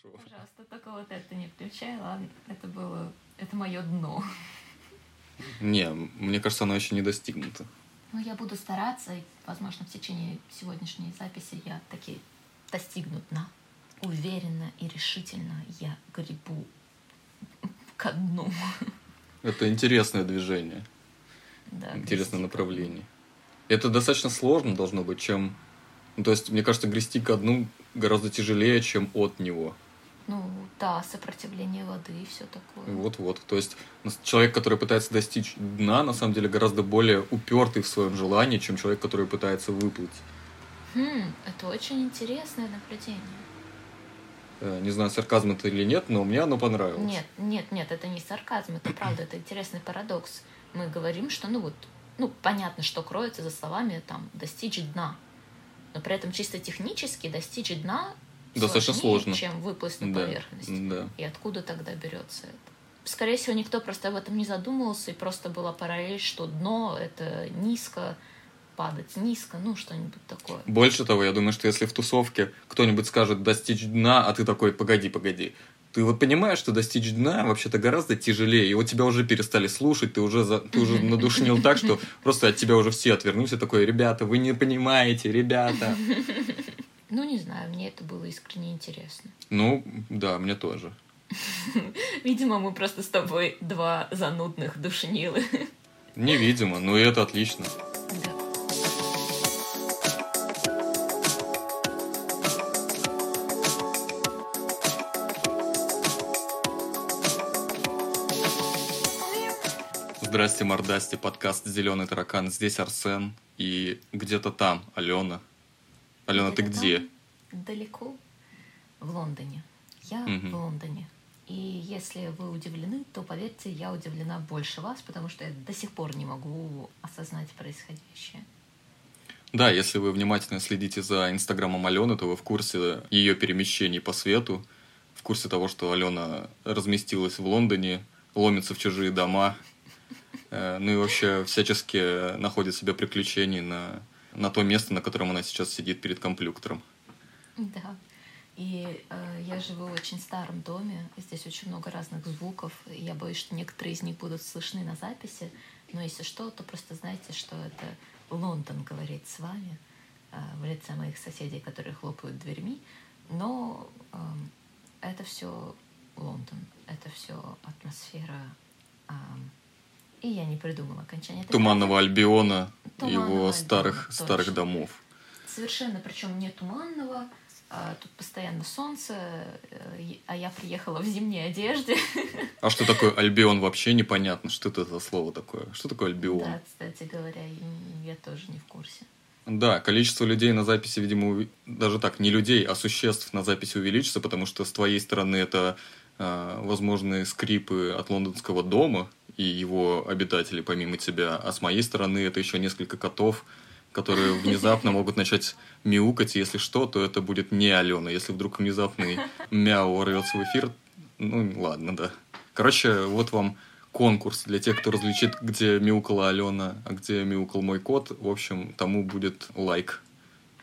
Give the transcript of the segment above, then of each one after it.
Хорошо. Пожалуйста, только вот это не включай, ладно? Это было... Это мое дно. Не, мне кажется, оно еще не достигнуто. Ну, я буду стараться, и, возможно, в течение сегодняшней записи я таки достигну дна. Уверенно и решительно я грибу ко дну. Это интересное движение, Да, интересное грести направление. Это достаточно сложно должно быть, чем... ну, то есть, мне кажется, грести ко дну гораздо тяжелее, чем от него. Ну, да, сопротивление воды и все такое. Вот-вот. То есть человек, который пытается достичь дна, на самом деле гораздо более упертый в своем желании, чем человек, который пытается выплыть. Хм, это очень интересное наблюдение. Э, Не знаю, сарказм это или нет, но мне оно понравилось. Нет, нет, нет, это не сарказм, это правда, это интересный парадокс. Мы говорим, что, ну вот, ну, понятно, что кроется за словами, там, достичь дна. Но при этом чисто технически достичь дна Достаточно сложнее, сложно. чем выплыть на Да, поверхность. Да. И откуда тогда берется это? Скорее всего, никто просто об этом не задумывался, и просто была параллель, что дно — это низко, падать низко, ну, что-нибудь такое. Больше того, я думаю, что если в тусовке кто-нибудь скажет достичь дна, а ты такой, погоди, погоди. Ты вот понимаешь, что достичь дна вообще-то гораздо тяжелее, и вот тебя уже перестали слушать, ты уже, за, ты уже надушнил так, что просто от тебя уже все отвернулись, и такой, ребята, вы не понимаете, ребята. Ну, не знаю, мне это было искренне интересно. Ну, да, мне тоже. Видимо, мы просто с тобой два занудных душнилы. Невидимо, но и это отлично. Да. Здрасте, мордасти, подкаст «Зеленый таракан». Здесь Арсен и где-то там Алена. Алена, ты Где-то где? там, Далеко. В Лондоне. Я Мгм. в Лондоне. И если вы удивлены, то поверьте, я удивлена больше вас, потому что я до сих пор не могу осознать происходящее. Да, если вы внимательно следите за инстаграмом Алены, то вы в курсе ее перемещений по свету, в курсе того, что Алена разместилась в Лондоне, ломится в чужие дома, ну и вообще всячески находит себе приключений на, на то место, на котором она сейчас сидит перед компьютером. Да. И э, я живу в очень старом доме. Здесь очень много разных звуков. и Я боюсь, что некоторые из них будут слышны на записи. Но если что, то просто знайте, что это Лондон говорит с вами э, в лице моих соседей, которые хлопают дверьми. Но эм, это все Лондон. Это все атмосфера. эм, и я не придумала окончание. Туманного Альбиона, Туманного его Альбиона, старых, точно. старых домов. Совершенно, причем не туманного. а, Тут постоянно солнце, э, а я приехала в зимней одежде. А что такое Альбион вообще непонятно, что это за слово такое? Что такое Альбион? Да, кстати говоря, я тоже не в курсе. Да, количество людей на записи, видимо, даже так, не людей, а существ на записи увеличится, потому что с твоей стороны это э, возможные скрипы от лондонского дома и его обитателей помимо тебя, а с моей стороны это еще несколько котов, которые внезапно могут начать мяукать, и если что, то это будет не Алена. Если вдруг внезапный мяу ворвется в эфир, ну ладно, да. Короче, вот вам конкурс для тех, кто различит, где мяукала Алена, а где мяукал мой кот. В общем, тому будет лайк,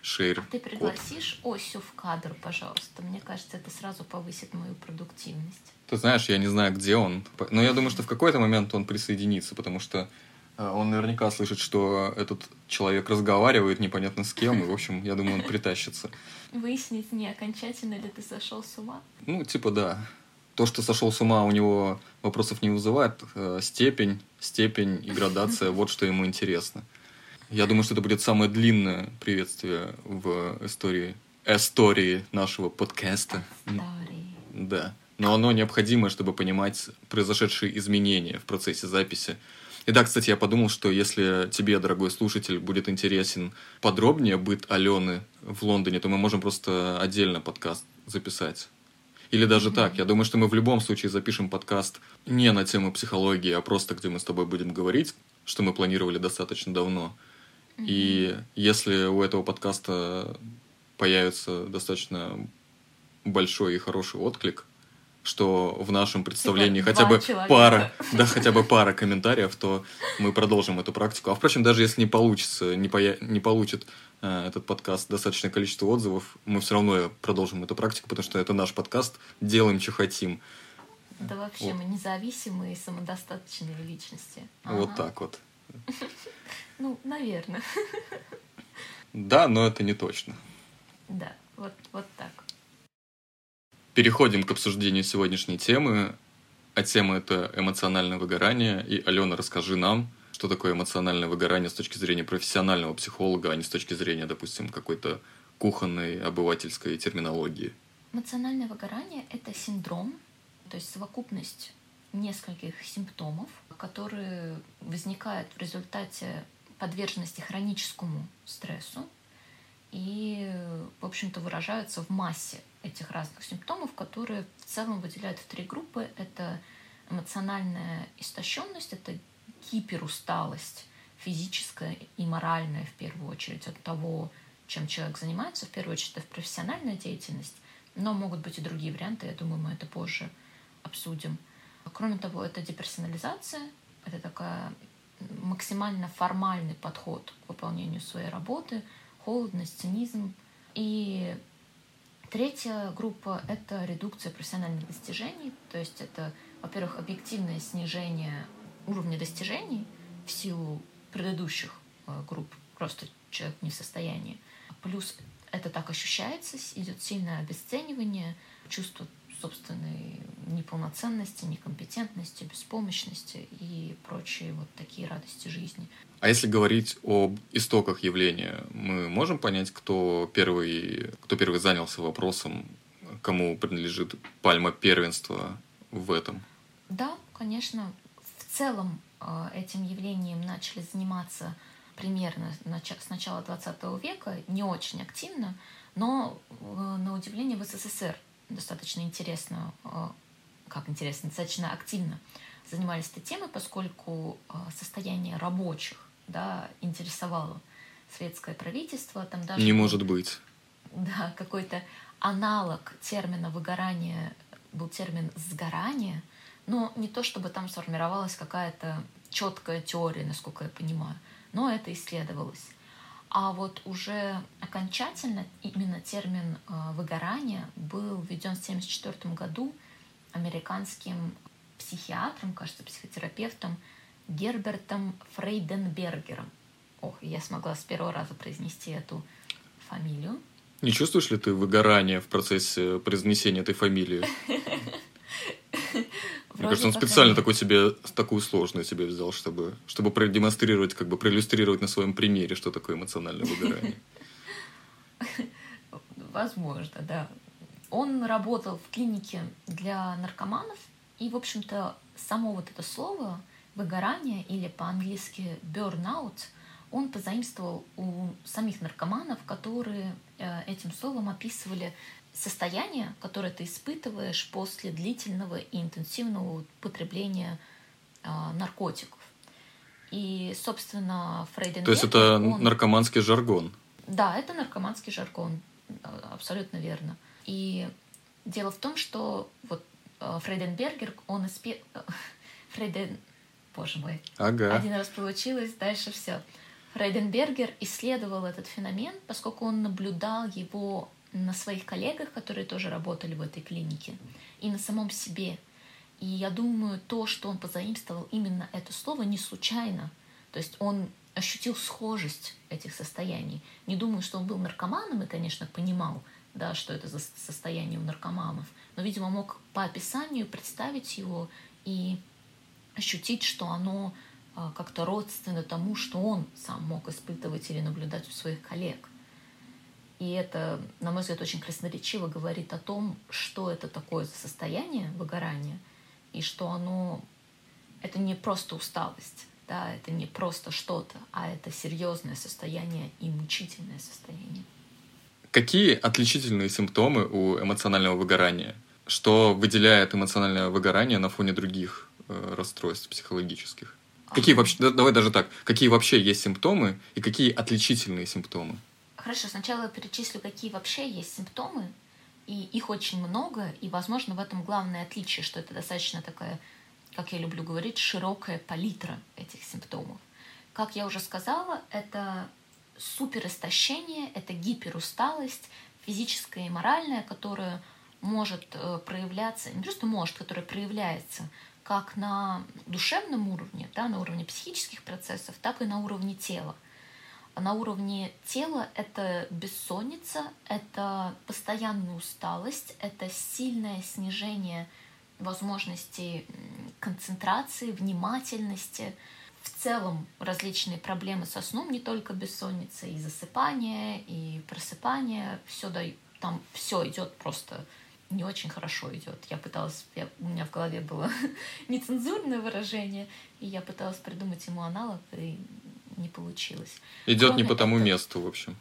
шейр, Ты пригласишь Осю в кадр, пожалуйста. Мне кажется, это сразу повысит мою продуктивность. Ты знаешь, я не знаю, где он. Но я думаю, что в какой-то момент он присоединится, потому что э, он наверняка слышит, что этот человек разговаривает непонятно с кем, и, в общем, я думаю, он притащится. Выяснить, не окончательно ли ты сошел с ума. Ну, типа, да. То, что сошел с ума, у него вопросов не вызывает. Э, Степень, степень и градация, вот что ему интересно. Я думаю, что это будет самое длинное приветствие в истории, истории нашего подкаста. Старый. Да. Но оно необходимо, чтобы понимать произошедшие изменения в процессе записи. И да, кстати, я подумал, что если тебе, дорогой слушатель, будет интересен подробнее быт Алены в Лондоне, то мы можем просто отдельно подкаст записать. Или даже так, я думаю, что мы в любом случае запишем подкаст не на тему психологии, а просто где мы с тобой будем говорить, что мы планировали достаточно давно. И если у этого подкаста появится достаточно большой и хороший отклик, что в нашем представлении Типа хотя бы человека. пара, да, хотя бы пара комментариев, то мы продолжим эту практику. А впрочем, даже если не получится, не, поя- не получит э, этот подкаст достаточное количество отзывов, мы все равно продолжим эту практику, потому что это наш подкаст, делаем, что хотим. Да вообще, Вот. мы независимые и самодостаточные личности. Вот Ага. так вот. Ну, наверное. Да, но это не точно. Да, вот, вот так. Переходим к обсуждению сегодняшней темы. А тема это эмоциональное выгорание. И, Алена, расскажи нам, что такое эмоциональное выгорание с точки зрения профессионального психолога, а не с точки зрения, допустим, какой-то кухонной обывательской терминологии. Эмоциональное выгорание – это синдром, то есть совокупность нескольких симптомов, которые возникают в результате подверженности хроническому стрессу и, в общем-то, выражаются в массе этих разных симптомов, которые в целом выделяют в три группы. Это эмоциональная истощенность, это гиперусталость физическая и моральная, в первую очередь, от того, чем человек занимается, в первую очередь, это профессиональная деятельность, но могут быть и другие варианты, я думаю, мы это позже обсудим. Кроме того, это деперсонализация, это такая максимально формальный подход к выполнению своей работы, холодность, цинизм. И третья группа — это редукция профессиональных достижений, то есть это, во-первых, объективное снижение уровня достижений в силу предыдущих э, групп, просто человек не в состоянии. Плюс это так ощущается, идет сильное обесценивание, чувство собственной неполноценности, некомпетентности, беспомощности и прочие вот такие радости жизни. А если говорить об истоках явления, мы можем понять, кто первый, кто первый занялся вопросом, кому принадлежит пальма первенства в этом? Да, конечно. В целом э, этим явлением начали заниматься примерно с начала 20 века, не очень активно, но э, на удивление в СССР достаточно интересно, э, как интересно, достаточно активно занимались этой темой, поскольку э, состояние рабочих да, интересовало светское правительство. Там даже Не может быть. да, какой-то аналог термина выгорания был термин сгорание, но не то чтобы там сформировалась какая-то четкая теория, насколько я понимаю, но это исследовалось. А вот уже окончательно именно термин э, выгорание был введен в 1974 году американским психиатром, кажется, психотерапевтом Гербертом Фрейденбергером. Ох, я смогла с первого раза произнести эту фамилию. Не чувствуешь ли ты выгорание в процессе произнесения этой фамилии? Мне кажется, он специально такой себе, такую сложную себе взял, чтобы, чтобы продемонстрировать, как бы проиллюстрировать на своем примере, что такое эмоциональное выгорание. Возможно, да. Он работал в клинике для наркоманов, и, в общем-то, само вот это слово выгорание или по-английски burnout он позаимствовал у самих наркоманов, которые э, этим словом описывали состояние, которое ты испытываешь после длительного и интенсивного употребления э, наркотиков. И, собственно, Фрейденбергер... То есть это он- наркоманский жаргон. да, это наркоманский жаргон, э, абсолютно верно. И дело в том, что вот э, Фрейденбергер, он испе... Фрейден... Боже мой, Ага. один раз получилось, дальше все. Фрейденбергер исследовал этот феномен, поскольку он наблюдал его на своих коллегах, которые тоже работали в этой клинике, и на самом себе. И я думаю, то, что он позаимствовал именно это слово, не случайно. То есть он ощутил схожесть этих состояний. Не думаю, что он был наркоманом и, конечно, понимал, да, что это за состояние у наркоманов, но, видимо, мог по описанию представить его и ощутить, что оно а, как-то родственно тому, что он сам мог испытывать или наблюдать у своих коллег. И это, на мой взгляд, очень красноречиво говорит о том, что это такое за состояние выгорания, и что оно это не просто усталость, да, это не просто что-то, а это серьезное состояние и мучительное состояние. Какие отличительные симптомы у эмоционального выгорания? Что выделяет эмоциональное выгорание на фоне других э, расстройств психологических? Какие вообще, да- давай даже так, какие вообще есть симптомы и какие отличительные симптомы? Хорошо, сначала я перечислю, какие вообще есть симптомы, И их очень много, и, возможно, в этом главное отличие, что это достаточно такая, как я люблю говорить, широкая палитра этих симптомов. Как я уже сказала, это суперистощение, это гиперусталость, физическая и моральная, которая может э, проявляться, не просто может, которая проявляется как на душевном уровне, да, на уровне психических процессов, так и на уровне тела. На уровне тела это бессонница, это постоянная усталость, это сильное снижение возможностей концентрации, внимательности, в целом различные проблемы со сном, не только бессонница, и засыпание, и просыпание, все да, там все идет просто не очень хорошо идет. Я пыталась, я, у меня в голове было нецензурное выражение, и я пыталась придумать ему аналог, и не получилось. Идет не по тому этого, месту, в общем.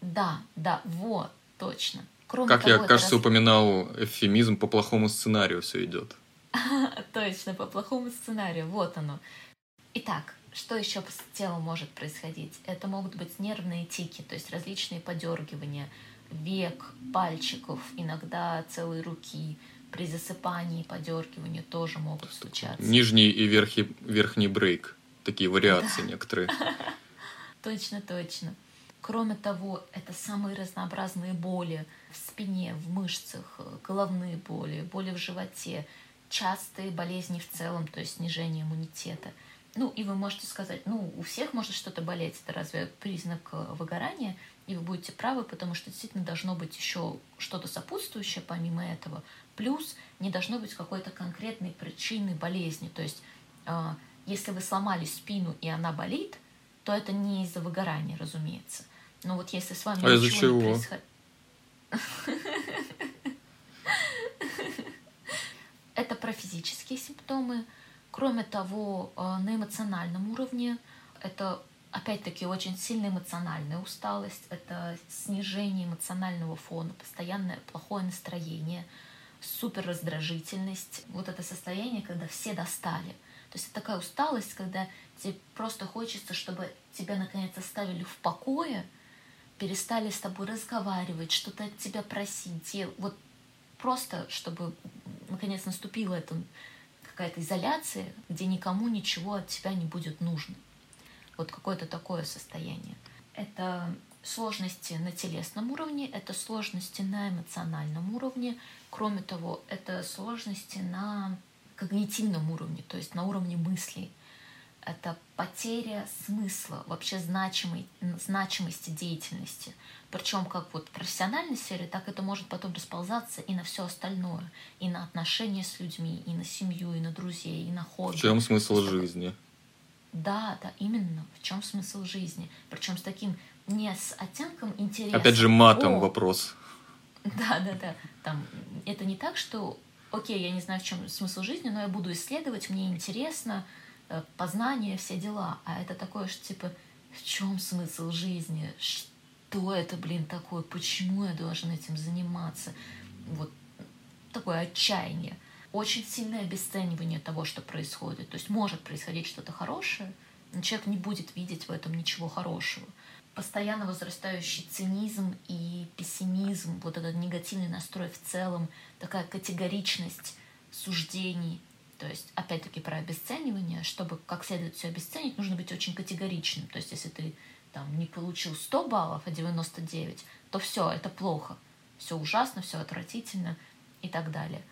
Да, да, вот, точно. Кроме как того, я, кажется, раз... упоминал эвфемизм, по плохому сценарию все идет. Точно, по плохому сценарию, вот оно. Итак, что еще с телом может происходить? Это могут быть нервные тики, то есть различные подергивания век, пальчиков, иногда целые руки. При засыпании, подергивании тоже могут случаться. Нижний и верхний, верхний брейк. Такие вариации да. некоторые. Точно, точно. Кроме того, это самые разнообразные боли в спине, в мышцах, головные боли, боли в животе, частые болезни в целом, то есть снижение иммунитета – ну, и вы можете сказать, ну, у всех может что-то болеть, это разве признак э, выгорания? И вы будете правы, потому что действительно должно быть еще что-то сопутствующее помимо этого. Плюс не должно быть какой-то конкретной причины болезни. То есть, э, если вы сломали спину и она болит, то это не из-за выгорания, разумеется. Но вот если с вами а ничего чего? не происходит... Это про физические симптомы, Кроме того, э, на эмоциональном уровне это опять-таки очень сильная эмоциональная усталость, это снижение эмоционального фона, постоянное плохое настроение, суперраздражительность, вот это состояние, когда все достали. То есть это такая усталость, когда тебе просто хочется, чтобы тебя наконец оставили в покое, перестали с тобой разговаривать, что-то от тебя просить. Вот просто, чтобы наконец наступило это какая-то изоляция, где никому ничего от тебя не будет нужно. Вот какое-то такое состояние. Это сложности на телесном уровне, это сложности на эмоциональном уровне. Кроме того, это сложности на когнитивном уровне, то есть на уровне мыслей – это потеря смысла, вообще значимой, значимости деятельности. Причем как вот в профессиональной сфере, так это может потом расползаться и на все остальное. И на отношения с людьми, и на семью, и на друзей, и на хобби. В чем смысл Что... жизни? Да, да, именно. В чем смысл жизни? Причем с таким не с оттенком интереса. Опять же, матом О! вопрос. Да, да, да. Там, это не так, что окей, я не знаю, в чем смысл жизни, но я буду исследовать, мне интересно, Э, познание, все дела. А это такое, что типа, в чем смысл жизни? Что это, блин, такое? Почему я должен этим заниматься? Вот такое отчаяние. Очень сильное обесценивание того, что происходит. То есть может происходить что-то хорошее, но человек не будет видеть в этом ничего хорошего. Постоянно возрастающий цинизм и пессимизм, вот этот негативный настрой в целом, такая категоричность суждений, то есть, опять-таки, про обесценивание. Чтобы как следует все обесценить, нужно быть очень категоричным. То есть, если ты там, не получил 100 баллов, а 99, то все, это плохо. Все ужасно, все отвратительно и так далее.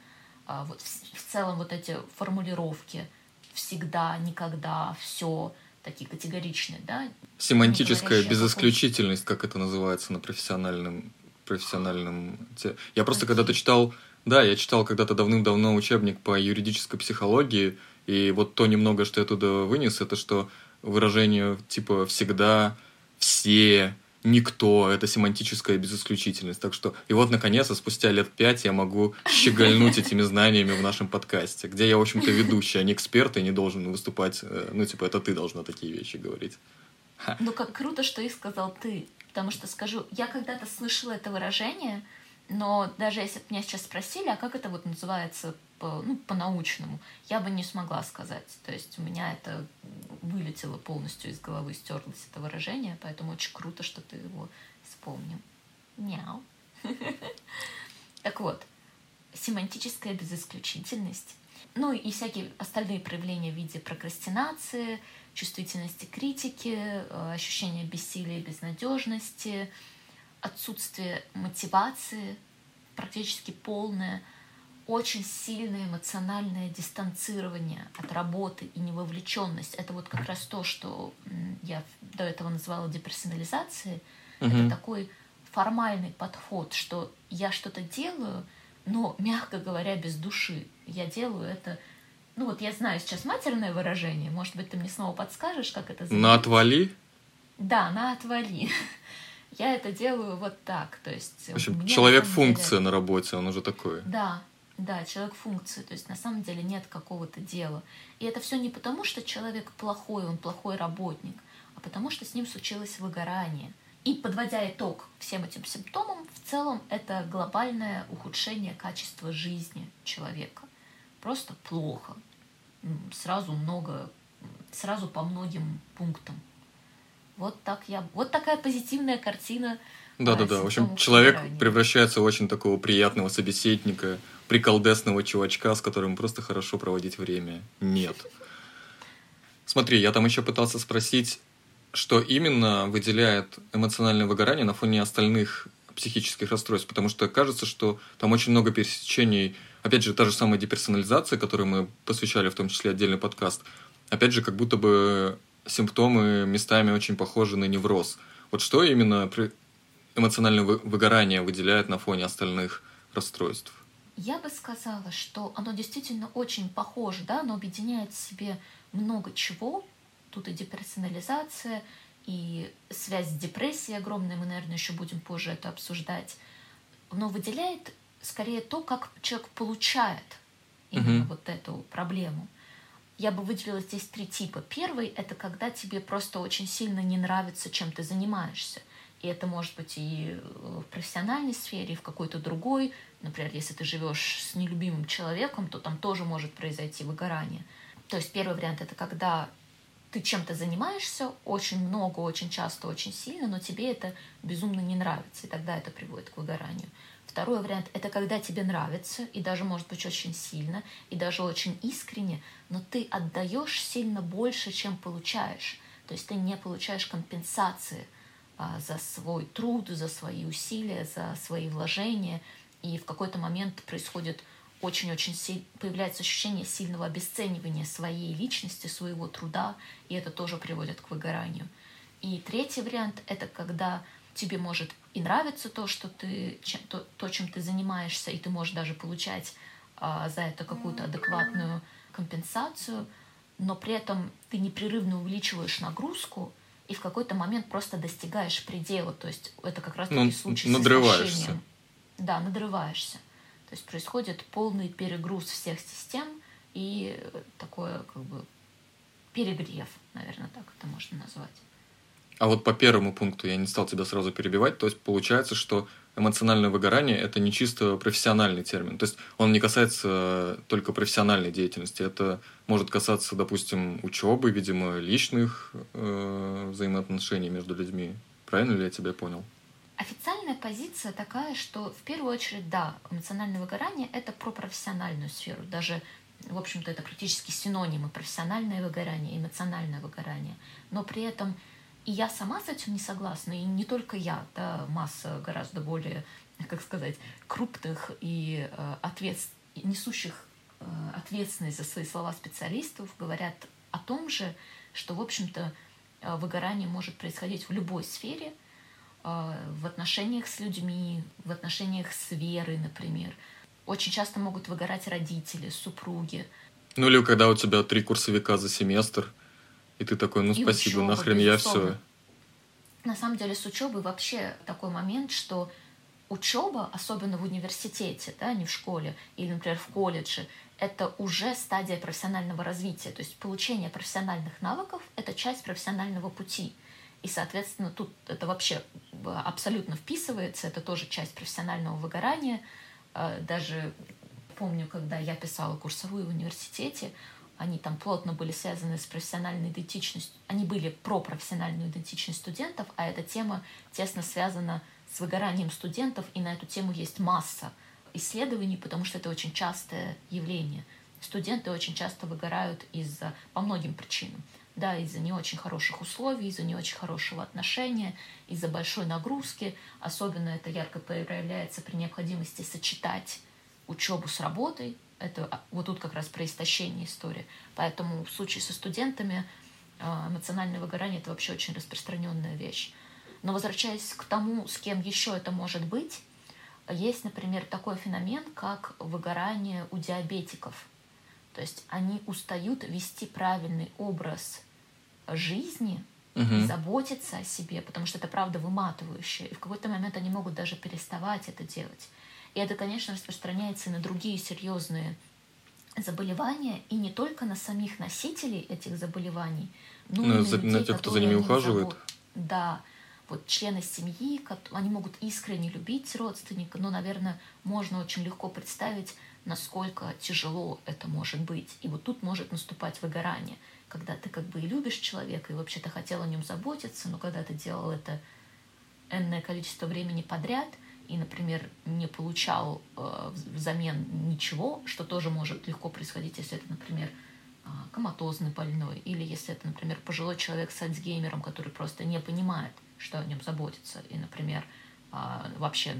А вот в, в целом вот эти формулировки всегда, никогда, все такие категоричные, да? Семантическая безисключительность, как это называется на профессиональном профессиональном... Я просто когда-то читал да, я читал когда-то давным-давно учебник по юридической психологии, и вот то немного, что я туда вынес, это что выражение типа «всегда», «все», «никто» — это семантическая безисключительность. Так что, и вот, наконец, спустя лет пять я могу щегольнуть этими знаниями в нашем подкасте, где я, в общем-то, ведущий, а не эксперт, и не должен выступать, э, ну, типа, это ты должна такие вещи говорить. Ну, как круто, что их сказал ты, потому что, скажу, я когда-то слышала это выражение — но даже если бы меня сейчас спросили, а как это вот называется по, ну, по-научному, я бы не смогла сказать. То есть у меня это вылетело полностью из головы, стерлось это выражение, поэтому очень круто, что ты его вспомнил. Мяу. Так вот, семантическая безисключительность, ну и всякие остальные проявления в виде прокрастинации, чувствительности критики, э, ощущения бессилия и безнадежности, отсутствие мотивации, практически полное, очень сильное эмоциональное дистанцирование от работы и невовлеченность. Это вот как раз то, что я до этого называла деперсонализацией. Mm-hmm. Это такой формальный подход, что я что-то делаю, но, мягко говоря, без души. Я делаю это ну вот я знаю сейчас матерное выражение, может быть, ты мне снова подскажешь, как это заменить? На отвали? Да, на отвали. Я это делаю вот так, то есть... В общем, человек-функция на работе, он уже такой. Да, да, человек-функция, то есть на самом деле нет какого-то дела. И это все не потому, что человек плохой, он плохой работник, а потому что с ним случилось выгорание. И подводя итог всем этим симптомам, в целом это глобальное ухудшение качества жизни человека просто плохо. Сразу много, сразу по многим пунктам. Вот так я, вот такая позитивная картина. Да, да, да. В общем, человек выгорания. превращается в очень такого приятного собеседника, приколдесного чувачка, с которым просто хорошо проводить время. Нет. Смотри, я там еще пытался спросить, что именно выделяет эмоциональное выгорание на фоне остальных психических расстройств, потому что кажется, что там очень много пересечений Опять же, та же самая деперсонализация, которой мы посвящали в том числе отдельный подкаст, опять же, как будто бы симптомы местами очень похожи на невроз. Вот что именно эмоциональное выгорание выделяет на фоне остальных расстройств? Я бы сказала, что оно действительно очень похоже, да, оно объединяет в себе много чего. Тут и деперсонализация, и связь с депрессией огромная, мы, наверное, еще будем позже это обсуждать. Но выделяет скорее то, как человек получает именно uh-huh. вот эту проблему. Я бы выделила здесь три типа. Первый — это когда тебе просто очень сильно не нравится, чем ты занимаешься. И это может быть и в профессиональной сфере, и в какой-то другой. Например, если ты живешь с нелюбимым человеком, то там тоже может произойти выгорание. То есть первый вариант — это когда ты чем-то занимаешься очень много, очень часто, очень сильно, но тебе это безумно не нравится, и тогда это приводит к выгоранию. Второй вариант — это когда тебе нравится, и даже, может быть, очень сильно, и даже очень искренне, но ты отдаешь сильно больше, чем получаешь. То есть ты не получаешь компенсации за свой труд, за свои усилия, за свои вложения, и в какой-то момент происходит очень-очень силь... появляется ощущение сильного обесценивания своей личности, своего труда, и это тоже приводит к выгоранию. И третий вариант — это когда тебе может и нравится то, что ты, чем, то, то, чем ты занимаешься, и ты можешь даже получать а, за это какую-то адекватную компенсацию, но при этом ты непрерывно увеличиваешь нагрузку, и в какой-то момент просто достигаешь предела. То есть это как раз таки ну, случай надрываешься. с Да, надрываешься. То есть происходит полный перегруз всех систем и такое как бы перегрев, наверное, так это можно назвать. А вот по первому пункту я не стал тебя сразу перебивать. То есть получается, что эмоциональное выгорание это не чисто профессиональный термин. То есть он не касается только профессиональной деятельности. Это может касаться, допустим, учебы, видимо, личных э, взаимоотношений между людьми. Правильно ли я тебя понял? Официальная позиция такая, что в первую очередь, да, эмоциональное выгорание — это про профессиональную сферу. Даже, в общем-то, это практически синонимы профессиональное выгорание, эмоциональное выгорание. Но при этом и я сама с этим не согласна, и не только я, да, масса гораздо более, как сказать, крупных и э, ответ... несущих э, ответственность за свои слова специалистов говорят о том же, что, в общем-то, э, выгорание может происходить в любой сфере, э, в отношениях с людьми, в отношениях с верой, например. Очень часто могут выгорать родители, супруги. Ну или когда у тебя три курсовика за семестр, и ты такой, ну спасибо, учеба, нахрен я все. На самом деле с учебой вообще такой момент, что учеба, особенно в университете, да, не в школе, или, например, в колледже, это уже стадия профессионального развития. То есть получение профессиональных навыков — это часть профессионального пути. И, соответственно, тут это вообще абсолютно вписывается, это тоже часть профессионального выгорания. Э, даже помню, когда я писала курсовую в университете, они там плотно были связаны с профессиональной идентичностью, они были про профессиональную идентичность студентов, а эта тема тесно связана с выгоранием студентов, и на эту тему есть масса исследований, потому что это очень частое явление. Студенты очень часто выгорают из-за по многим причинам. Да, из-за не очень хороших условий, из-за не очень хорошего отношения, из-за большой нагрузки. Особенно это ярко проявляется при необходимости сочетать учебу с работой. Это а, вот тут как раз про истощение истории. Поэтому в случае со студентами а, эмоциональное выгорание это вообще очень распространенная вещь. Но возвращаясь к тому, с кем еще это может быть, есть, например, такой феномен, как выгорание у диабетиков. То есть они устают вести правильный образ жизни, угу. заботиться о себе, потому что это правда выматывающее. И в какой-то момент они могут даже переставать это делать. И это, конечно, распространяется и на другие серьезные заболевания, и не только на самих носителей этих заболеваний, но ну, и на, за, людей, на тех, кто за ними ухаживает. Забот... Да, вот члены семьи, они могут искренне любить родственника, но, наверное, можно очень легко представить, насколько тяжело это может быть. И вот тут может наступать выгорание, когда ты как бы и любишь человека, и вообще-то хотел о нем заботиться, но когда ты делал это энное количество времени подряд, и, например, не получал э, взамен ничего, что тоже может легко происходить, если это, например, э, коматозный больной, или если это, например, пожилой человек с Альцгеймером, который просто не понимает, что о нем заботится, и, например, э, вообще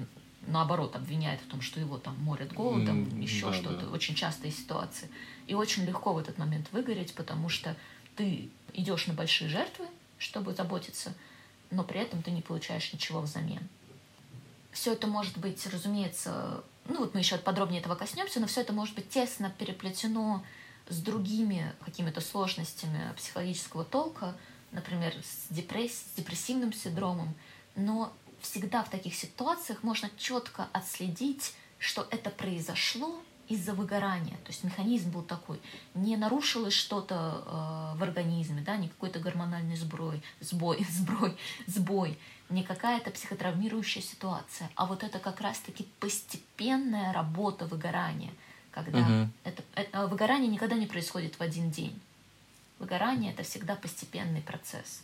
наоборот обвиняет в том, что его там морят голодом, mm, еще да, что-то. Да. Очень частые ситуации. И очень легко в этот момент выгореть, потому что ты идешь на большие жертвы, чтобы заботиться, но при этом ты не получаешь ничего взамен. Все это может быть, разумеется, ну вот мы еще подробнее этого коснемся, но все это может быть тесно переплетено с другими какими-то сложностями психологического толка, например, с, депресс... с депрессивным синдромом. Но всегда в таких ситуациях можно четко отследить, что это произошло из-за выгорания. То есть механизм был такой. Не нарушилось что-то э, в организме, да, не какой-то гормональный сброй, сбой, сброй, сбой, не какая-то психотравмирующая ситуация, а вот это как раз-таки постепенная работа выгорания, когда угу. это, это выгорание никогда не происходит в один день. Выгорание это всегда постепенный процесс.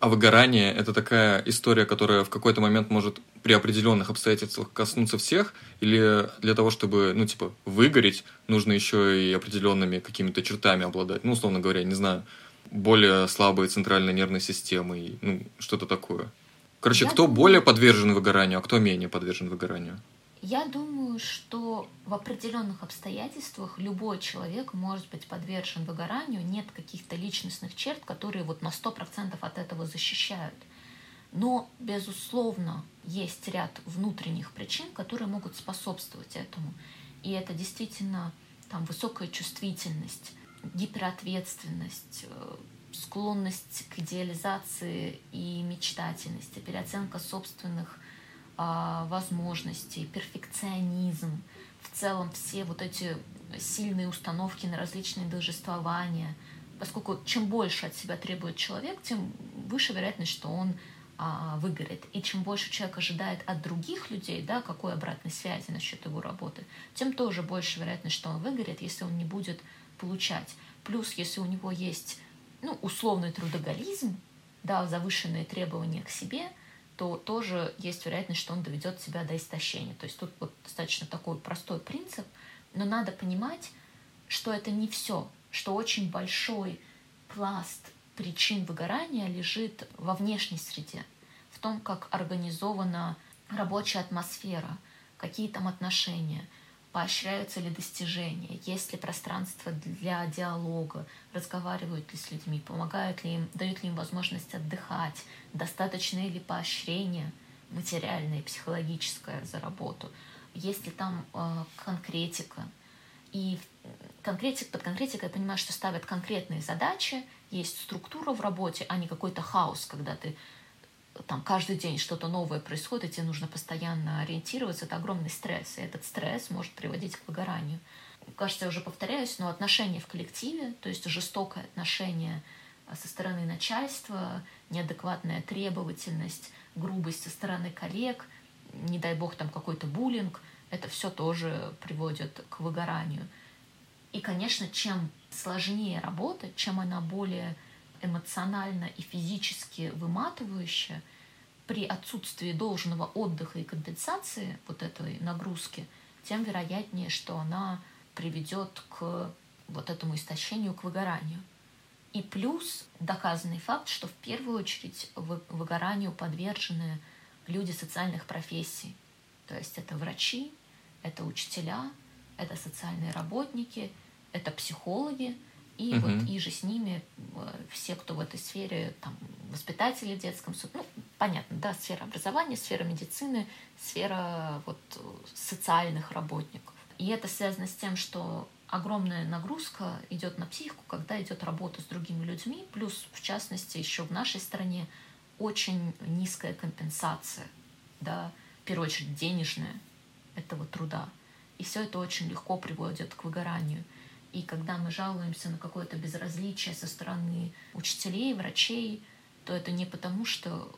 А выгорание — это такая история, которая в какой-то момент может при определенных обстоятельствах коснуться всех, или для того, чтобы, ну, типа, выгореть, нужно еще и определенными какими-то чертами обладать, ну, условно говоря, не знаю, более слабой центральной нервной системой, ну, что-то такое. Короче, Я кто думаю... более подвержен выгоранию, а кто менее подвержен выгоранию? Я думаю, что в определенных обстоятельствах любой человек может быть подвержен выгоранию. Нет каких-то личностных черт, которые вот на 100% от этого защищают. Но, безусловно, есть ряд внутренних причин, которые могут способствовать этому. И это действительно там, высокая чувствительность, гиперответственность, э, склонность к идеализации и мечтательности, переоценка собственных а, возможностей, перфекционизм, в целом все вот эти сильные установки на различные должествования. Поскольку чем больше от себя требует человек, тем выше вероятность, что он а, выгорит. И чем больше человек ожидает от других людей, да, какой обратной связи насчет его работы, тем тоже больше вероятность, что он выгорит, если он не будет получать. Плюс, если у него есть ну, условный трудоголизм, да, завышенные требования к себе – то тоже есть вероятность, что он доведет себя до истощения. То есть тут вот достаточно такой простой принцип, но надо понимать, что это не все, что очень большой пласт причин выгорания лежит во внешней среде, в том, как организована рабочая атмосфера, какие там отношения – поощряются ли достижения, есть ли пространство для диалога, разговаривают ли с людьми, помогают ли им, дают ли им возможность отдыхать, достаточно ли поощрения материальное и психологическое за работу, есть ли там э, конкретика. И конкретик, под конкретикой я понимаю, что ставят конкретные задачи, есть структура в работе, а не какой-то хаос, когда ты там каждый день что-то новое происходит, и тебе нужно постоянно ориентироваться, это огромный стресс, и этот стресс может приводить к выгоранию. Кажется, я уже повторяюсь, но отношения в коллективе, то есть жестокое отношение а, со стороны начальства, неадекватная требовательность, грубость со стороны коллег, не дай бог там какой-то буллинг, это все тоже приводит к выгоранию. И, конечно, чем сложнее работа, чем она более эмоционально и физически выматывающая, при отсутствии должного отдыха и компенсации вот этой нагрузки, тем вероятнее, что она приведет к вот этому истощению, к выгоранию. И плюс доказанный факт, что в первую очередь выгоранию подвержены люди социальных профессий. То есть это врачи, это учителя, это социальные работники, это психологи, и угу. вот и же с ними э, все, кто в этой сфере, там, воспитатели в детском суде, ну, понятно, да, сфера образования, сфера медицины, сфера вот социальных работников. И это связано с тем, что огромная нагрузка идет на психику, когда идет работа с другими людьми, плюс, в частности, еще в нашей стране очень низкая компенсация, да, в первую очередь денежная этого труда. И все это очень легко приводит к выгоранию. И когда мы жалуемся на какое-то безразличие со стороны учителей, врачей, то это не потому, что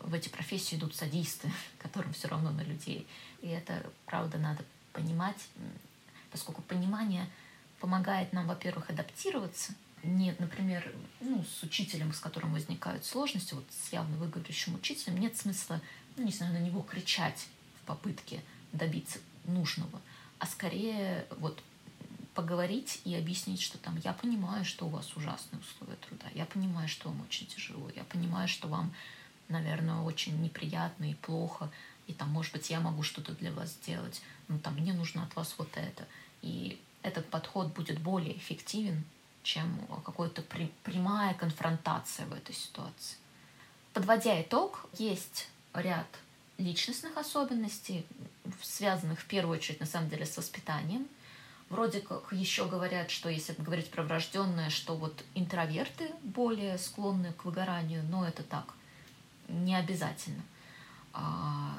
в эти профессии идут садисты, которым все равно на людей. И это, правда, надо понимать, поскольку понимание помогает нам, во-первых, адаптироваться. Нет, например, ну, с учителем, с которым возникают сложности, вот с явно выговорящим учителем, нет смысла, ну, не знаю, на него кричать в попытке добиться нужного, а скорее вот поговорить и объяснить, что там я понимаю, что у вас ужасные условия труда, я понимаю, что вам очень тяжело, я понимаю, что вам, наверное, очень неприятно и плохо, и там, может быть, я могу что-то для вас сделать, ну там мне нужно от вас вот это. И этот подход будет более эффективен, чем какая-то при, прямая конфронтация в этой ситуации. Подводя итог, есть ряд личностных особенностей, связанных в первую очередь, на самом деле, с воспитанием. Вроде как еще говорят, что если говорить про врожденное, что вот интроверты более склонны к выгоранию, но это так, не обязательно. А,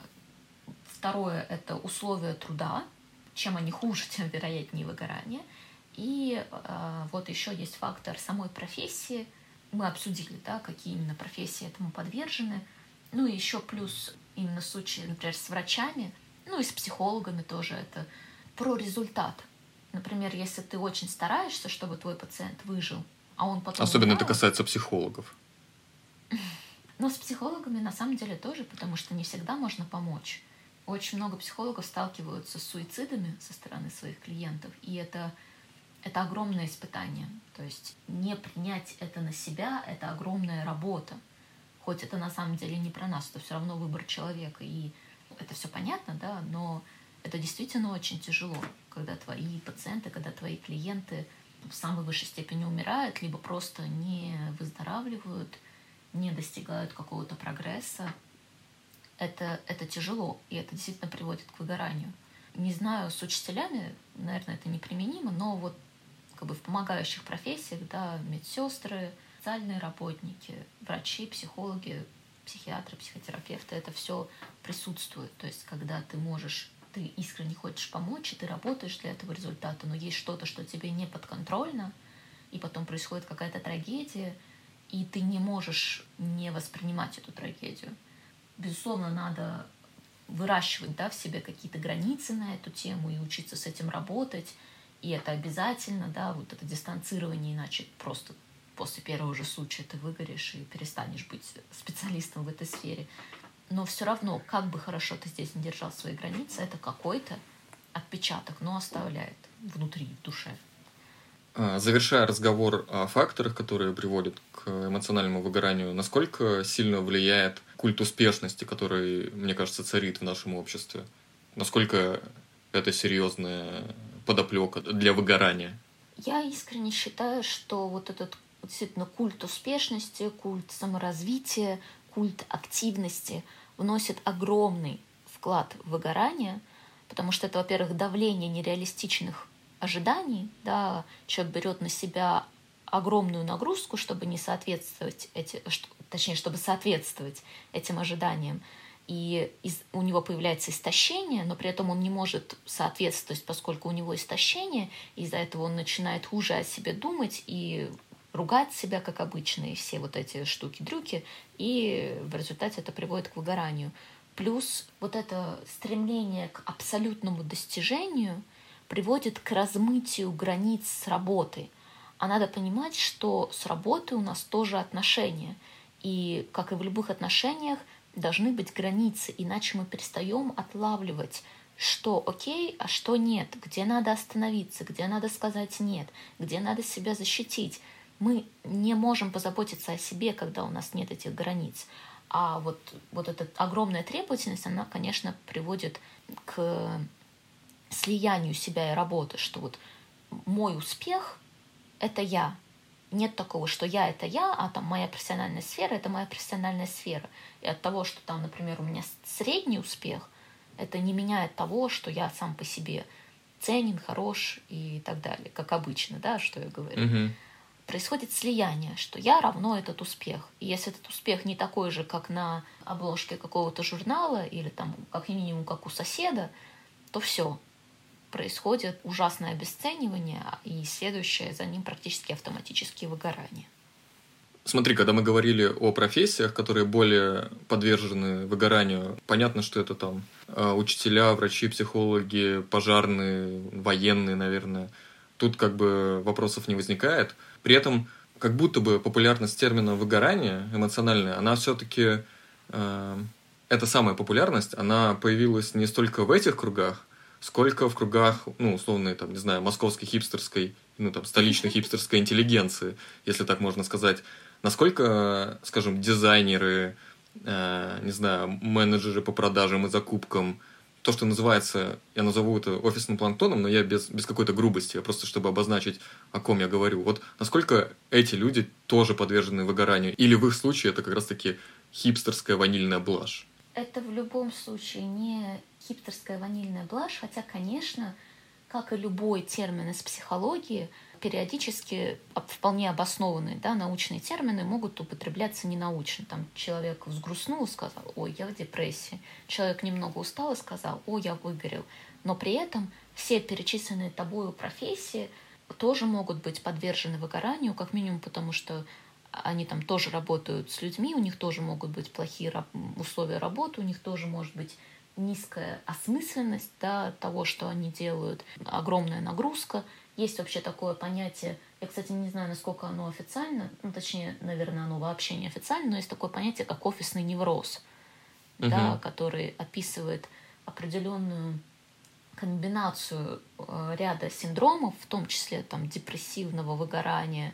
второе – это условия труда. Чем они хуже, тем вероятнее выгорание. И а, вот еще есть фактор самой профессии. Мы обсудили, да, какие именно профессии этому подвержены. Ну и еще плюс именно случаи, например, с врачами, ну и с психологами тоже это про результат. Например, если ты очень стараешься, чтобы твой пациент выжил, а он потом... Особенно умирает, это касается психологов. Но с психологами на самом деле тоже, потому что не всегда можно помочь. Очень много психологов сталкиваются с суицидами со стороны своих клиентов, и это, это огромное испытание. То есть не принять это на себя — это огромная работа. Хоть это на самом деле не про нас, это все равно выбор человека, и это все понятно, да, но это действительно очень тяжело, когда твои пациенты, когда твои клиенты в самой высшей степени умирают, либо просто не выздоравливают, не достигают какого-то прогресса. Это, это тяжело, и это действительно приводит к выгоранию. Не знаю, с учителями, наверное, это неприменимо, но вот как бы в помогающих профессиях, да, медсестры, социальные работники, врачи, психологи, психиатры, психотерапевты, это все присутствует. То есть, когда ты можешь, ты искренне хочешь помочь, и ты работаешь для этого результата, но есть что-то, что тебе не подконтрольно, и потом происходит какая-то трагедия, и ты не можешь не воспринимать эту трагедию. Безусловно, надо выращивать да, в себе какие-то границы на эту тему и учиться с этим работать. И это обязательно, да, вот это дистанцирование, иначе просто после первого же случая ты выгоришь и перестанешь быть специалистом в этой сфере. Но все равно, как бы хорошо ты здесь не держал свои границы, это какой-то отпечаток, но оставляет внутри, в душе. А, завершая разговор о факторах, которые приводят к эмоциональному выгоранию, насколько сильно влияет культ успешности, который, мне кажется, царит в нашем обществе? Насколько это серьезная подоплека для выгорания? Я искренне считаю, что вот этот действительно культ успешности, культ саморазвития, культ активности вносит огромный вклад в выгорание, потому что это, во-первых, давление нереалистичных ожиданий, да, человек берет на себя огромную нагрузку, чтобы не соответствовать эти, точнее, чтобы соответствовать этим ожиданиям. И из, у него появляется истощение, но при этом он не может соответствовать, поскольку у него истощение, из-за этого он начинает хуже о себе думать и ругать себя, как обычно, и все вот эти штуки-дрюки, и в результате это приводит к выгоранию. Плюс вот это стремление к абсолютному достижению приводит к размытию границ с работой. А надо понимать, что с работой у нас тоже отношения. И, как и в любых отношениях, должны быть границы, иначе мы перестаем отлавливать что окей, а что нет, где надо остановиться, где надо сказать нет, где надо себя защитить. Мы не можем позаботиться о себе, когда у нас нет этих границ. А вот, вот эта огромная требовательность, она, конечно, приводит к слиянию себя и работы, что вот мой успех — это я. Нет такого, что я — это я, а там моя профессиональная сфера — это моя профессиональная сфера. И от того, что там, например, у меня средний успех, это не меняет того, что я сам по себе ценен, хорош и так далее, как обычно, да, что я говорю. Мгм. Происходит слияние, что я равно этот успех. И если этот успех не такой же, как на обложке какого-то журнала или там как минимум как у соседа, то все. Происходит ужасное обесценивание и следующее за ним практически автоматические выгорания. Смотри, когда мы говорили о профессиях, которые более подвержены выгоранию, понятно, что это там э, учителя, врачи, психологи, пожарные, военные, наверное. Тут как бы вопросов не возникает. При этом как будто бы популярность термина выгорание эмоциональное, она все-таки эта самая популярность, она появилась не столько в этих кругах, сколько в кругах, ну, условной, там, не знаю, московской хипстерской, ну, там, столичной хипстерской интеллигенции, если так можно сказать. Насколько, скажем, дизайнеры, э, не знаю, менеджеры по продажам и закупкам, то, что называется, я назову это офисным планктоном, но я без, без какой-то грубости, а просто чтобы обозначить, о ком я говорю. Вот насколько эти люди тоже подвержены выгоранию? Или в их случае это как раз-таки хипстерская ванильная блажь? Это в любом случае не хипстерская ванильная блажь, хотя, конечно, как и любой термин из психологии, периодически вполне обоснованные да, научные термины могут употребляться ненаучно. Там человек взгрустнул сказал, ой, я в депрессии. Человек немного устал и сказал, ой, я выгорел. Но при этом все перечисленные тобою профессии тоже могут быть подвержены выгоранию, как минимум потому, что они там тоже работают с людьми, у них тоже могут быть плохие условия работы, у них тоже может быть низкая осмысленность да, того, что они делают, огромная нагрузка. Есть вообще такое понятие, я, кстати, не знаю, насколько оно официально, ну, точнее, наверное, оно вообще не официально, но есть такое понятие, как офисный невроз, угу. да, который описывает определенную комбинацию э, ряда синдромов, в том числе там, депрессивного выгорания,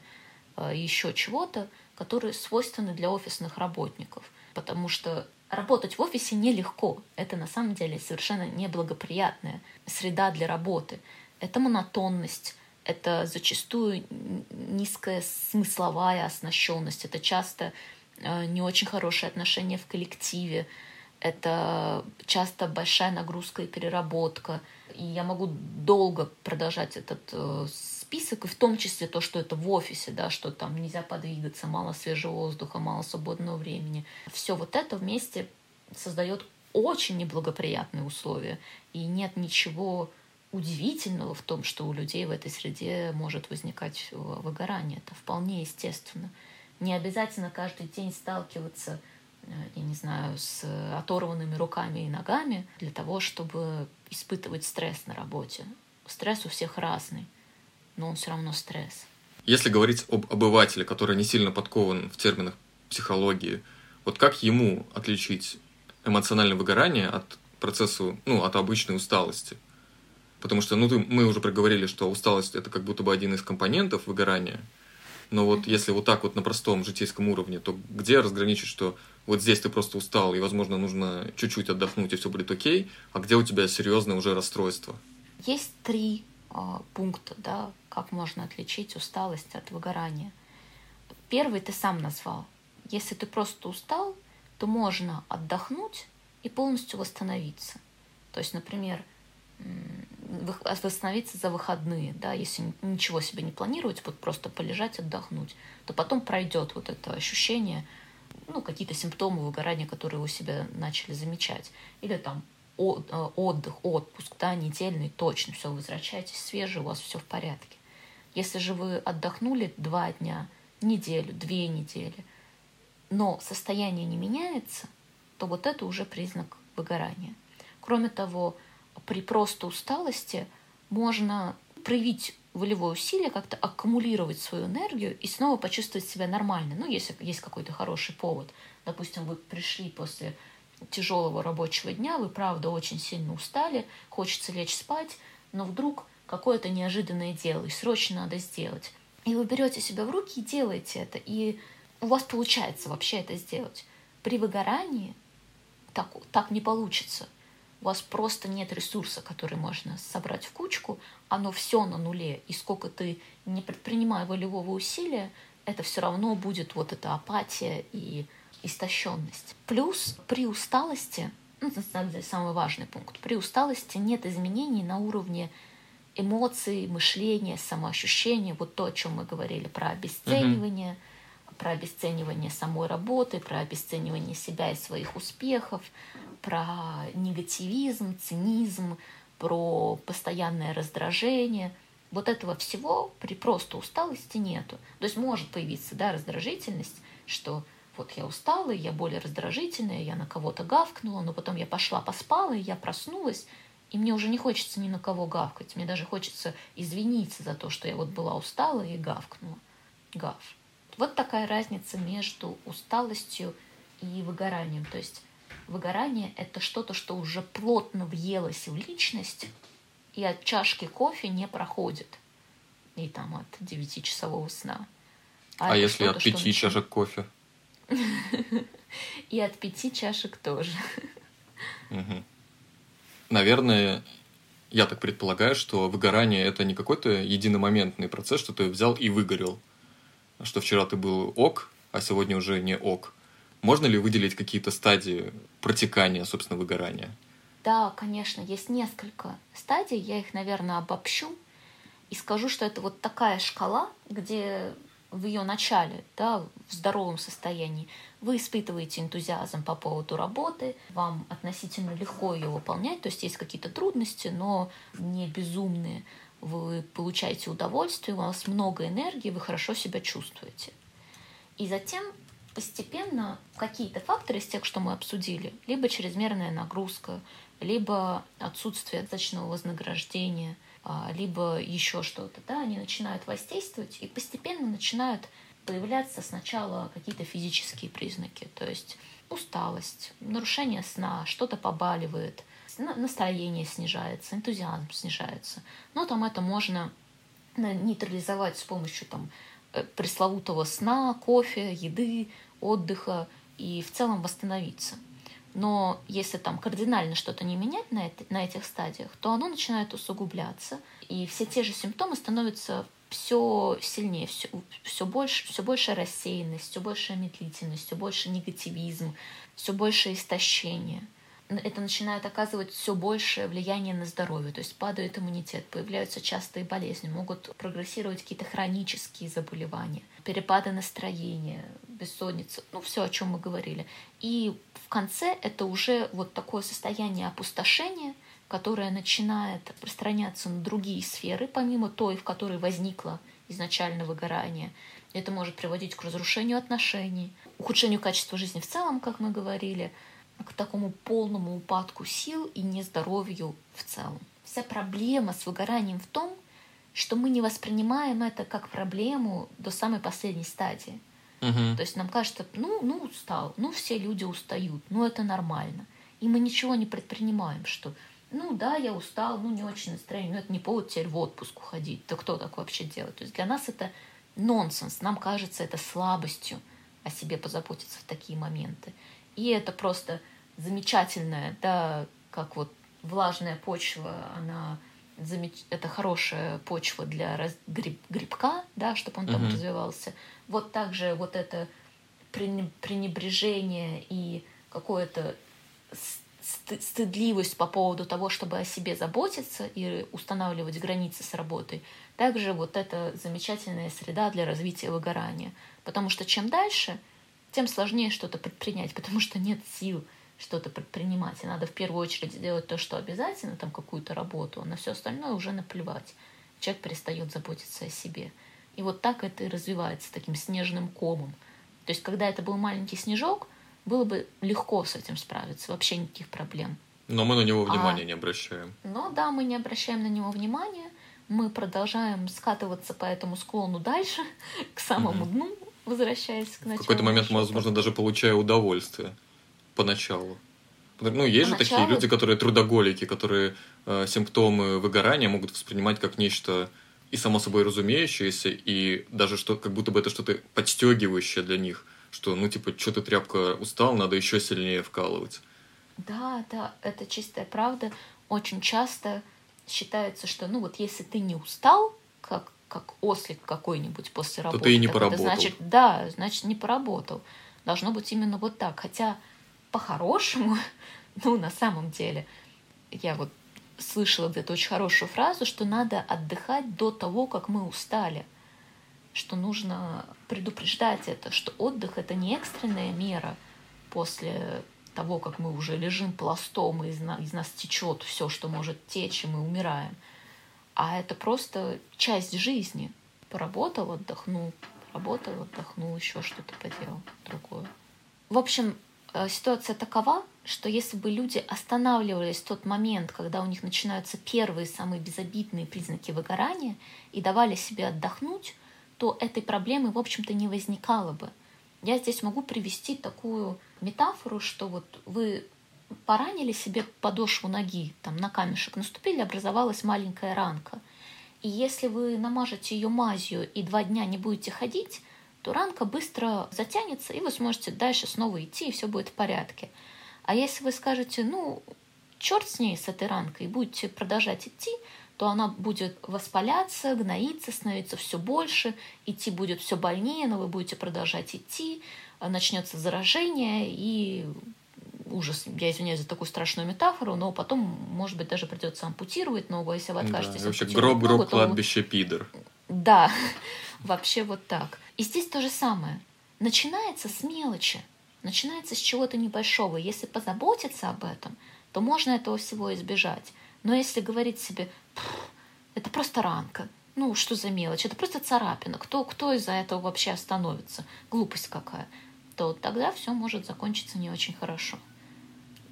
э, еще чего-то, которые свойственны для офисных работников. Потому что Работать в офисе нелегко. Это на самом деле совершенно неблагоприятная среда для работы. Это монотонность, это зачастую низкая смысловая оснащенность, это часто э, не очень хорошие отношения в коллективе, это часто большая нагрузка и переработка. И я могу долго продолжать этот э, список, и в том числе то, что это в офисе, да, что там нельзя подвигаться, мало свежего воздуха, мало свободного времени. Все вот это вместе создает очень неблагоприятные условия. И нет ничего удивительного в том, что у людей в этой среде может возникать выгорание. Это вполне естественно. Не обязательно каждый день сталкиваться, э, я не знаю, с оторванными руками и ногами для того, чтобы испытывать стресс на работе. Стресс у всех разный но он все равно стресс. Если говорить об обывателе, который не сильно подкован в терминах психологии, вот как ему отличить эмоциональное выгорание от процесса, ну, от обычной усталости? Потому что, ну, мы уже проговорили, что усталость это как будто бы один из компонентов выгорания. Но вот если вот так вот на простом житейском уровне, то где разграничить, что вот здесь ты просто устал, и, возможно, нужно чуть-чуть отдохнуть, и все будет окей, а где у тебя серьезное уже расстройство? Есть три э, пункта, да, как можно отличить усталость от выгорания. Первый ты сам назвал. Если ты просто устал, то можно отдохнуть и полностью восстановиться. То есть, например, восстановиться за выходные, да, если ничего себе не планировать, вот просто полежать, отдохнуть, то потом пройдет вот это ощущение, ну, какие-то симптомы выгорания, которые вы себя начали замечать. Или там э, отдых, отпуск, да, недельный, точно, все, возвращайтесь свежие, у вас все в порядке. Если же вы отдохнули два дня, неделю, две недели, но состояние не меняется, то вот это уже признак выгорания. Кроме того, при просто усталости можно проявить волевое усилие, как-то аккумулировать свою энергию и снова почувствовать себя нормально. Ну, если есть какой-то хороший повод. Допустим, вы пришли после тяжелого рабочего дня, вы правда очень сильно устали, хочется лечь спать, но вдруг какое-то неожиданное дело, и срочно надо сделать. И вы берете себя в руки и делаете это, и у вас получается вообще это сделать. При выгорании так, так не получится. У вас просто нет ресурса, который можно собрать в кучку, оно все на нуле, и сколько ты не предпринимая волевого усилия, это все равно будет вот эта апатия и истощенность. Плюс при усталости, ну, это на самом деле самый важный пункт, при усталости нет изменений на уровне эмоций, мышления, самоощущения, вот то, о чем мы говорили, про обесценивание, про обесценивание самой работы, про обесценивание себя и своих успехов, про негативизм, цинизм, про постоянное раздражение. Вот этого всего при просто усталости нету. То есть может появиться да, раздражительность, что вот я устала, я более раздражительная, я на кого-то гавкнула, но потом я пошла поспала, и я проснулась, и мне уже не хочется ни на кого гавкать. Мне даже хочется извиниться за то, что я вот была устала и гавкнула. Гав. Вот такая разница между усталостью и выгоранием. То есть выгорание — это что-то, что уже плотно въелось в личность, и от чашки кофе не проходит. И там от девятичасового сна. А, а если от пяти чашек кофе? И от пяти чашек тоже. Наверное, я так предполагаю, что выгорание это не какой-то единомоментный процесс, что ты взял и выгорел. Что вчера ты был ок, а сегодня уже не ок. Можно ли выделить какие-то стадии протекания, собственно, выгорания? Да, конечно, есть несколько стадий. Я их, наверное, обобщу и скажу, что это вот такая шкала, где в ее начале, да, в здоровом состоянии, вы испытываете энтузиазм по поводу работы, вам относительно легко ее выполнять, то есть есть какие-то трудности, но не безумные. Вы получаете удовольствие, у вас много энергии, вы хорошо себя чувствуете. И затем постепенно какие-то факторы из тех, что мы обсудили, либо чрезмерная нагрузка, либо отсутствие достаточного вознаграждения – а, либо еще что-то, да, они начинают воздействовать и постепенно начинают появляться сначала какие-то физические признаки, то есть усталость, нарушение сна, что-то побаливает, настроение снижается, энтузиазм снижается. Но там это можно нейтрализовать с помощью там, э, пресловутого сна, кофе, еды, отдыха и в целом восстановиться. Но если там кардинально что-то не менять на, это, на этих стадиях, то оно начинает усугубляться, и все те же симптомы становятся все сильнее, все, все, больше, все больше рассеянность, все больше медлительность, все больше негативизм, все больше истощение. Это начинает оказывать все большее влияние на здоровье, то есть падает иммунитет, появляются частые болезни, могут прогрессировать какие-то хронические заболевания, перепады настроения, бессонница, ну все, о чем мы говорили. И в конце это уже вот такое состояние опустошения, которое начинает распространяться на другие сферы, помимо той, в которой возникло изначально выгорание. Это может приводить к разрушению отношений, ухудшению качества жизни в целом, как мы говорили, к такому полному упадку сил и нездоровью в целом. Вся проблема с выгоранием в том, что мы не воспринимаем это как проблему до самой последней стадии. Угу. То есть нам кажется, ну, ну устал, ну все люди устают, ну это нормально. И мы ничего не предпринимаем, что ну да, я устал, ну не очень настроение, но это не повод теперь в отпуск уходить. То кто так вообще делает? То есть для нас это нонсенс, нам кажется это слабостью о себе позаботиться в такие моменты. И это просто замечательная, да, как вот влажная почва, она замеч... это хорошая почва для раз... гриб... грибка, да, чтобы он там uh-huh. развивался. Вот также вот это пренебрежение и какое-то стыдливость по поводу того, чтобы о себе заботиться и устанавливать границы с работой, также вот это замечательная среда для развития выгорания. Потому что чем дальше, тем сложнее что-то предпринять, потому что нет сил что-то предпринимать. И надо в первую очередь сделать то, что обязательно, там какую-то работу, а на все остальное уже наплевать. Человек перестает заботиться о себе. И вот так это и развивается таким снежным комом. То есть, когда это был маленький снежок, было бы легко с этим справиться, вообще никаких проблем. Но мы на него внимания а, не обращаем. Но да, мы не обращаем на него внимания, мы продолжаем скатываться по этому склону дальше, к самому угу. дну, возвращаясь к началу. В какой-то момент, возможно, даже получая удовольствие поначалу. Ну, есть Поначалу... же такие люди, которые трудоголики, которые э, симптомы выгорания могут воспринимать как нечто и само собой разумеющееся, и даже что, как будто бы это что-то подстегивающее для них, что, ну, типа, что ты тряпка устал, надо еще сильнее вкалывать. Да, да, это чистая правда. Очень часто считается, что, ну, вот если ты не устал, как, как ослик какой-нибудь после работы, то ты и не поработал. Это значит, да, значит, не поработал. Должно быть именно вот так. Хотя по-хорошему, ну, на самом деле, я вот слышала где-то очень хорошую фразу, что надо отдыхать до того, как мы устали. Что нужно предупреждать это, что отдых это не экстренная мера после того, как мы уже лежим пластом, и из, на, из нас течет все, что может течь, и мы умираем. А это просто часть жизни. Поработал, отдохнул, поработал, отдохнул, еще что-то поделал другое. В общем, ситуация такова, что если бы люди останавливались в тот момент, когда у них начинаются первые самые безобидные признаки выгорания и давали себе отдохнуть, то этой проблемы, в общем-то, не возникало бы. Я здесь могу привести такую метафору, что вот вы поранили себе подошву ноги, там на камешек наступили, образовалась маленькая ранка. И если вы намажете ее мазью и два дня не будете ходить, то ранка быстро затянется, и вы сможете дальше снова идти, и все будет в порядке. А если вы скажете, ну, черт с ней, с этой ранкой, и будете продолжать идти, то она будет воспаляться, гноиться, становиться все больше, идти будет все больнее, но вы будете продолжать идти, начнется заражение и ужас. Я извиняюсь за такую страшную метафору, но потом, может быть, даже придется ампутировать ногу, если вы откажетесь. Да, вообще гроб-гроб, ногу, кладбище, то... пидор. Да, вообще вот так. И здесь то же самое. Начинается с мелочи, начинается с чего-то небольшого. Если позаботиться об этом, то можно этого всего избежать. Но если говорить себе, это просто ранка, ну что за мелочь, это просто царапина, кто, кто из-за этого вообще остановится, глупость какая, то тогда все может закончиться не очень хорошо.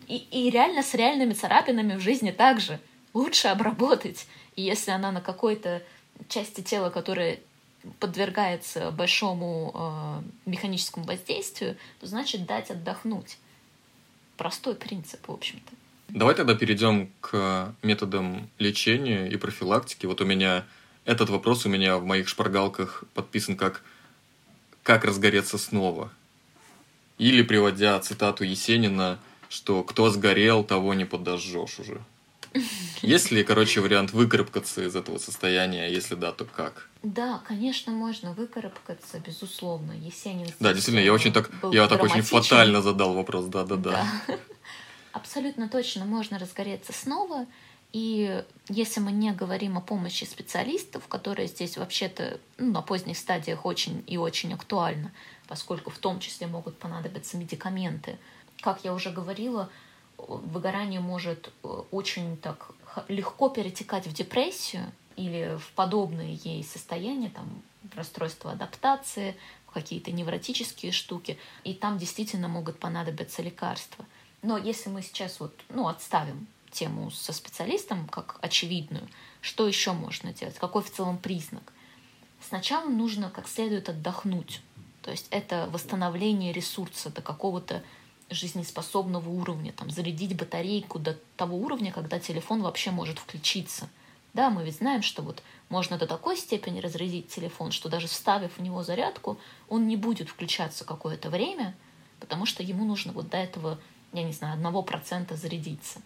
И, и реально с реальными царапинами в жизни также лучше обработать. И если она на какой-то части тела, которая подвергается большому э, механическому воздействию, то значит дать отдохнуть. Простой принцип, в общем-то. Давай тогда перейдем к методам лечения и профилактики. Вот у меня этот вопрос у меня в моих шпаргалках подписан как «Как разгореться снова?» Или приводя цитату Есенина, что «Кто сгорел, того не подожжешь уже». Есть ли, короче, вариант выкарабкаться из этого состояния? Если да, то как? Да, конечно, можно выкарабкаться, безусловно. Есенин. Да, действительно, я очень так, я так очень фатально задал вопрос, да, да, да. Абсолютно точно можно разгореться снова. И если мы не говорим о помощи специалистов, которые здесь вообще-то ну, на поздних стадиях очень и очень актуальны, поскольку в том числе могут понадобиться медикаменты. Как я уже говорила, выгорание может э, очень так легко перетекать в депрессию или в подобные ей состояния, там, расстройство адаптации, какие-то невротические штуки, и там действительно могут понадобиться лекарства. Но если мы сейчас вот, ну, отставим тему со специалистом как очевидную, что еще можно делать? Какой в целом признак? Сначала нужно как следует отдохнуть. То есть это восстановление ресурса до какого-то жизнеспособного уровня, там, зарядить батарейку до того уровня, когда телефон вообще может включиться. Да, мы ведь знаем, что вот можно до такой степени разрядить телефон, что даже вставив в него зарядку, он не будет включаться какое-то время, потому что ему нужно вот до этого, я не знаю, одного процента зарядиться.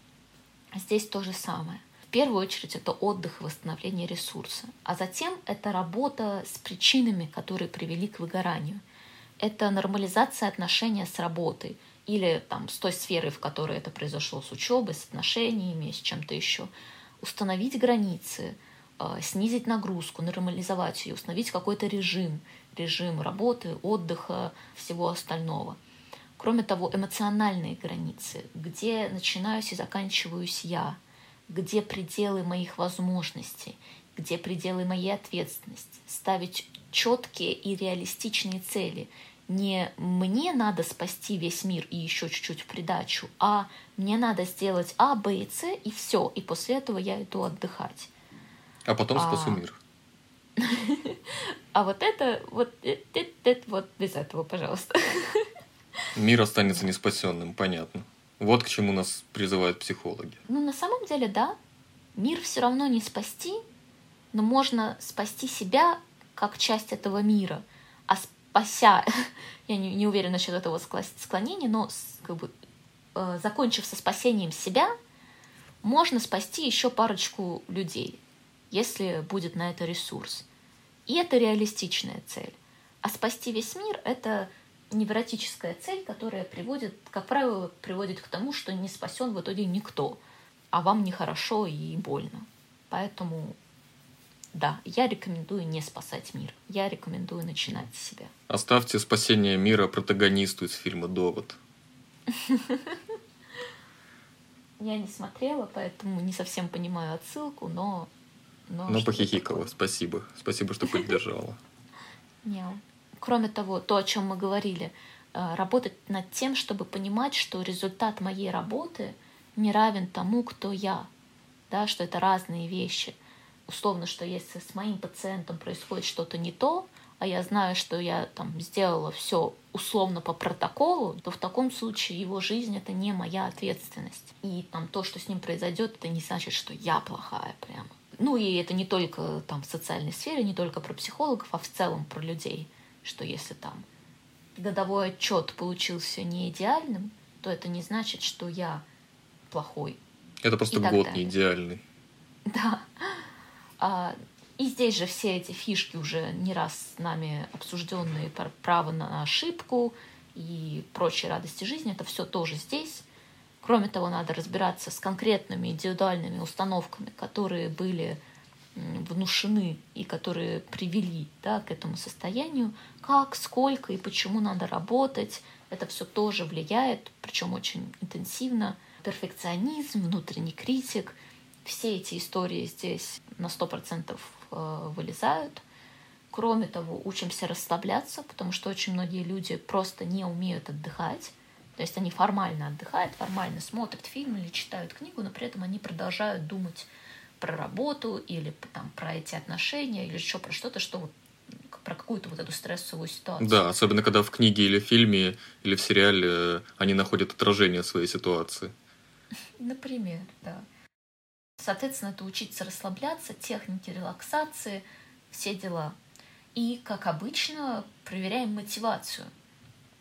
Здесь то же самое. В первую очередь это отдых и восстановление ресурса, а затем это работа с причинами, которые привели к выгоранию. Это нормализация отношения с работой, или там, с той сферы, в которой это произошло, с учебой, с отношениями, с чем-то еще. Установить границы, э, снизить нагрузку, нормализовать ее, установить какой-то режим, режим работы, отдыха, всего остального. Кроме того, эмоциональные границы, где начинаюсь и заканчиваюсь я, где пределы моих возможностей, где пределы моей ответственности, ставить четкие и реалистичные цели – не мне надо спасти весь мир и еще чуть-чуть в придачу, а мне надо сделать А, Б и С, и все, и после этого я иду отдыхать. А потом а... спасу мир. А вот это, вот это, вот без этого, пожалуйста. Мир останется неспасенным, понятно. Вот к чему нас призывают психологи. Ну, на самом деле, да. Мир все равно не спасти, но можно спасти себя как часть этого мира. А спася, я не, не уверена насчет этого склонения, но как бы, э, закончив со спасением себя, можно спасти еще парочку людей, если будет на это ресурс. И это реалистичная цель. А спасти весь мир — это невротическая цель, которая приводит, как правило, приводит к тому, что не спасен в итоге никто, а вам нехорошо и больно. Поэтому да, я рекомендую не спасать мир. Я рекомендую начинать с себя. Оставьте спасение мира протагонисту из фильма «Довод». Я не смотрела, поэтому не совсем понимаю отсылку, но... Но, но похихикала. Спасибо. Спасибо, что поддержала. Кроме того, то, о чем мы говорили, э, работать над тем, чтобы понимать, что результат моей работы не равен тому, кто я, да, что это разные вещи. Условно, что если с моим пациентом происходит что-то не то, а я знаю, что я там сделала все условно по протоколу, то в таком случае его жизнь это не моя ответственность. И там то, что с ним произойдет, это не значит, что я плохая прямо. Ну и это не только там в социальной сфере, не только про психологов, а в целом про людей что если там годовой отчет получился не идеальным, то это не значит, что я плохой. Это просто год не идеальный. Да. А, и здесь же все эти фишки уже не раз с нами обсужденные право на ошибку и прочие радости жизни, это все тоже здесь. Кроме того, надо разбираться с конкретными индивидуальными установками, которые были внушены и которые привели да, к этому состоянию, как, сколько и почему надо работать, это все тоже влияет, причем очень интенсивно. Перфекционизм, внутренний критик, все эти истории здесь на 100% э, вылезают. Кроме того, учимся расслабляться, потому что очень многие люди просто не умеют отдыхать. То есть они формально отдыхают, формально смотрят фильм или читают книгу, но при этом они продолжают думать про работу или там, про эти отношения или еще про что-то, что вот про какую-то вот эту стрессовую ситуацию. Да, особенно когда в книге или фильме или в сериале э, они находят отражение своей ситуации. Например, да. Соответственно, это учиться расслабляться, техники релаксации, все дела. И, как обычно, проверяем мотивацию.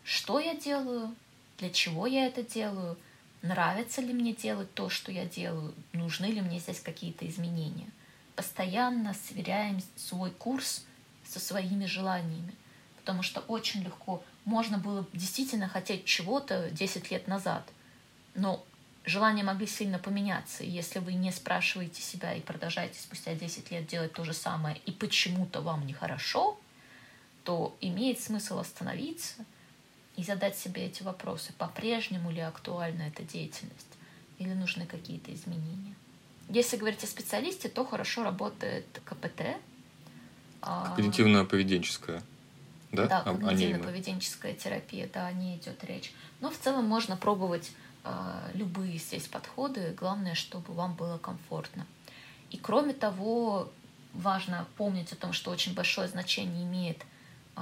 Что я делаю, для чего я это делаю, нравится ли мне делать то, что я делаю, нужны ли мне здесь какие-то изменения. Постоянно сверяем свой курс со своими желаниями, потому что очень легко можно было действительно хотеть чего-то 10 лет назад, но желания могли сильно поменяться. Если вы не спрашиваете себя и продолжаете спустя 10 лет делать то же самое, и почему-то вам нехорошо, то имеет смысл остановиться – и задать себе эти вопросы, по-прежнему ли актуальна эта деятельность или нужны какие-то изменения. Если говорить о специалисте, то хорошо работает КПТ. А, Когнитивно-поведенческая. Да, да а, когнитивно-поведенческая терапия, да, о ней идет речь. Но в целом можно пробовать любые здесь подходы. Главное, чтобы вам было комфортно. И кроме того, важно помнить о том, что очень большое значение имеет э,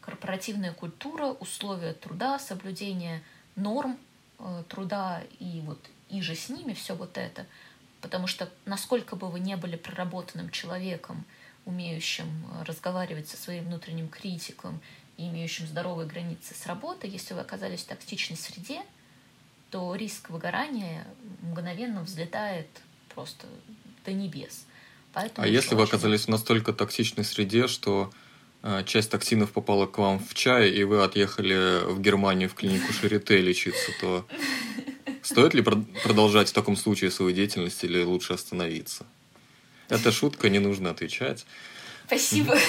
корпоративная культура, условия труда, соблюдение норм э, труда и вот и же с ними все вот это. Потому что насколько бы вы не были проработанным человеком, умеющим разговаривать со своим внутренним критиком и имеющим здоровые границы с работой, если вы оказались в токсичной среде, то риск выгорания мгновенно взлетает просто до небес. Поэтому а если вы оказались в настолько токсичной среде, что а, часть токсинов попала к вам в чай, и вы отъехали в Германию в клинику Шарите лечиться, то стоит ли продолжать в таком случае свою деятельность или лучше остановиться? Это шутка, не нужно отвечать. Спасибо.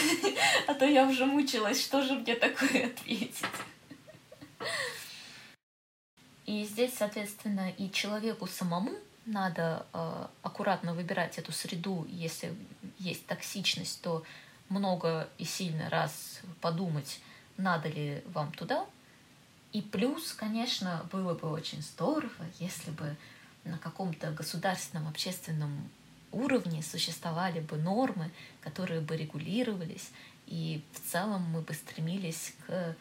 А то я уже мучилась, что же мне такое ответить. И здесь, соответственно, и человеку самому надо э, аккуратно выбирать эту среду. Если есть токсичность, то много и сильно раз подумать, надо ли вам туда. И плюс, конечно, было бы очень здорово, если бы на каком-то государственном общественном уровне существовали бы нормы, которые бы регулировались, и в целом мы бы стремились к э,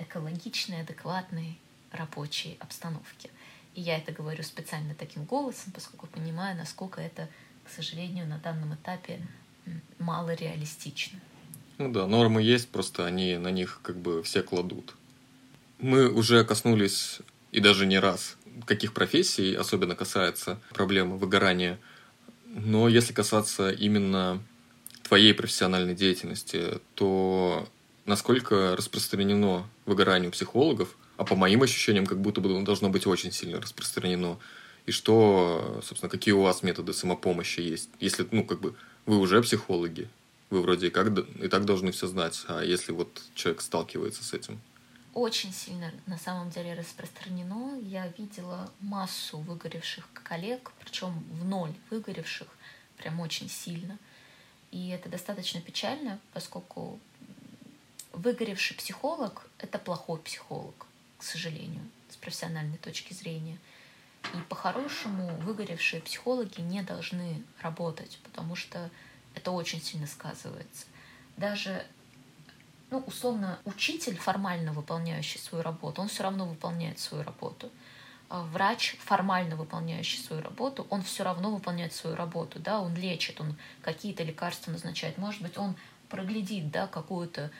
экологичной, адекватной рабочей обстановке. И я это говорю специально таким голосом, поскольку понимаю, насколько это, к сожалению, на данном этапе мало реалистично. Ну да, нормы есть, просто они на них как бы все кладут. Мы уже коснулись, и даже не раз, каких профессий особенно касается проблемы выгорания. Но если касаться именно твоей профессиональной деятельности, то насколько распространено выгорание у психологов, а по моим ощущениям, как будто бы должно быть очень сильно распространено, и что, собственно, какие у вас методы самопомощи есть, если, ну, как бы, вы уже психологи, вы вроде как и так должны все знать, а если вот человек сталкивается с этим? Очень сильно на самом деле распространено. Я видела массу выгоревших коллег, причем в ноль выгоревших, прям очень сильно. И это достаточно печально, поскольку выгоревший психолог — это плохой психолог, к сожалению, с профессиональной точки зрения. И по-хорошему выгоревшие психологи не должны работать, потому что это очень сильно сказывается. Даже, ну, условно, учитель, формально выполняющий свою работу, он все равно выполняет свою работу. А врач, формально выполняющий свою работу, он все равно выполняет свою работу, да, он лечит, он какие-то лекарства назначает. Может быть, он проглядит, да, какую-то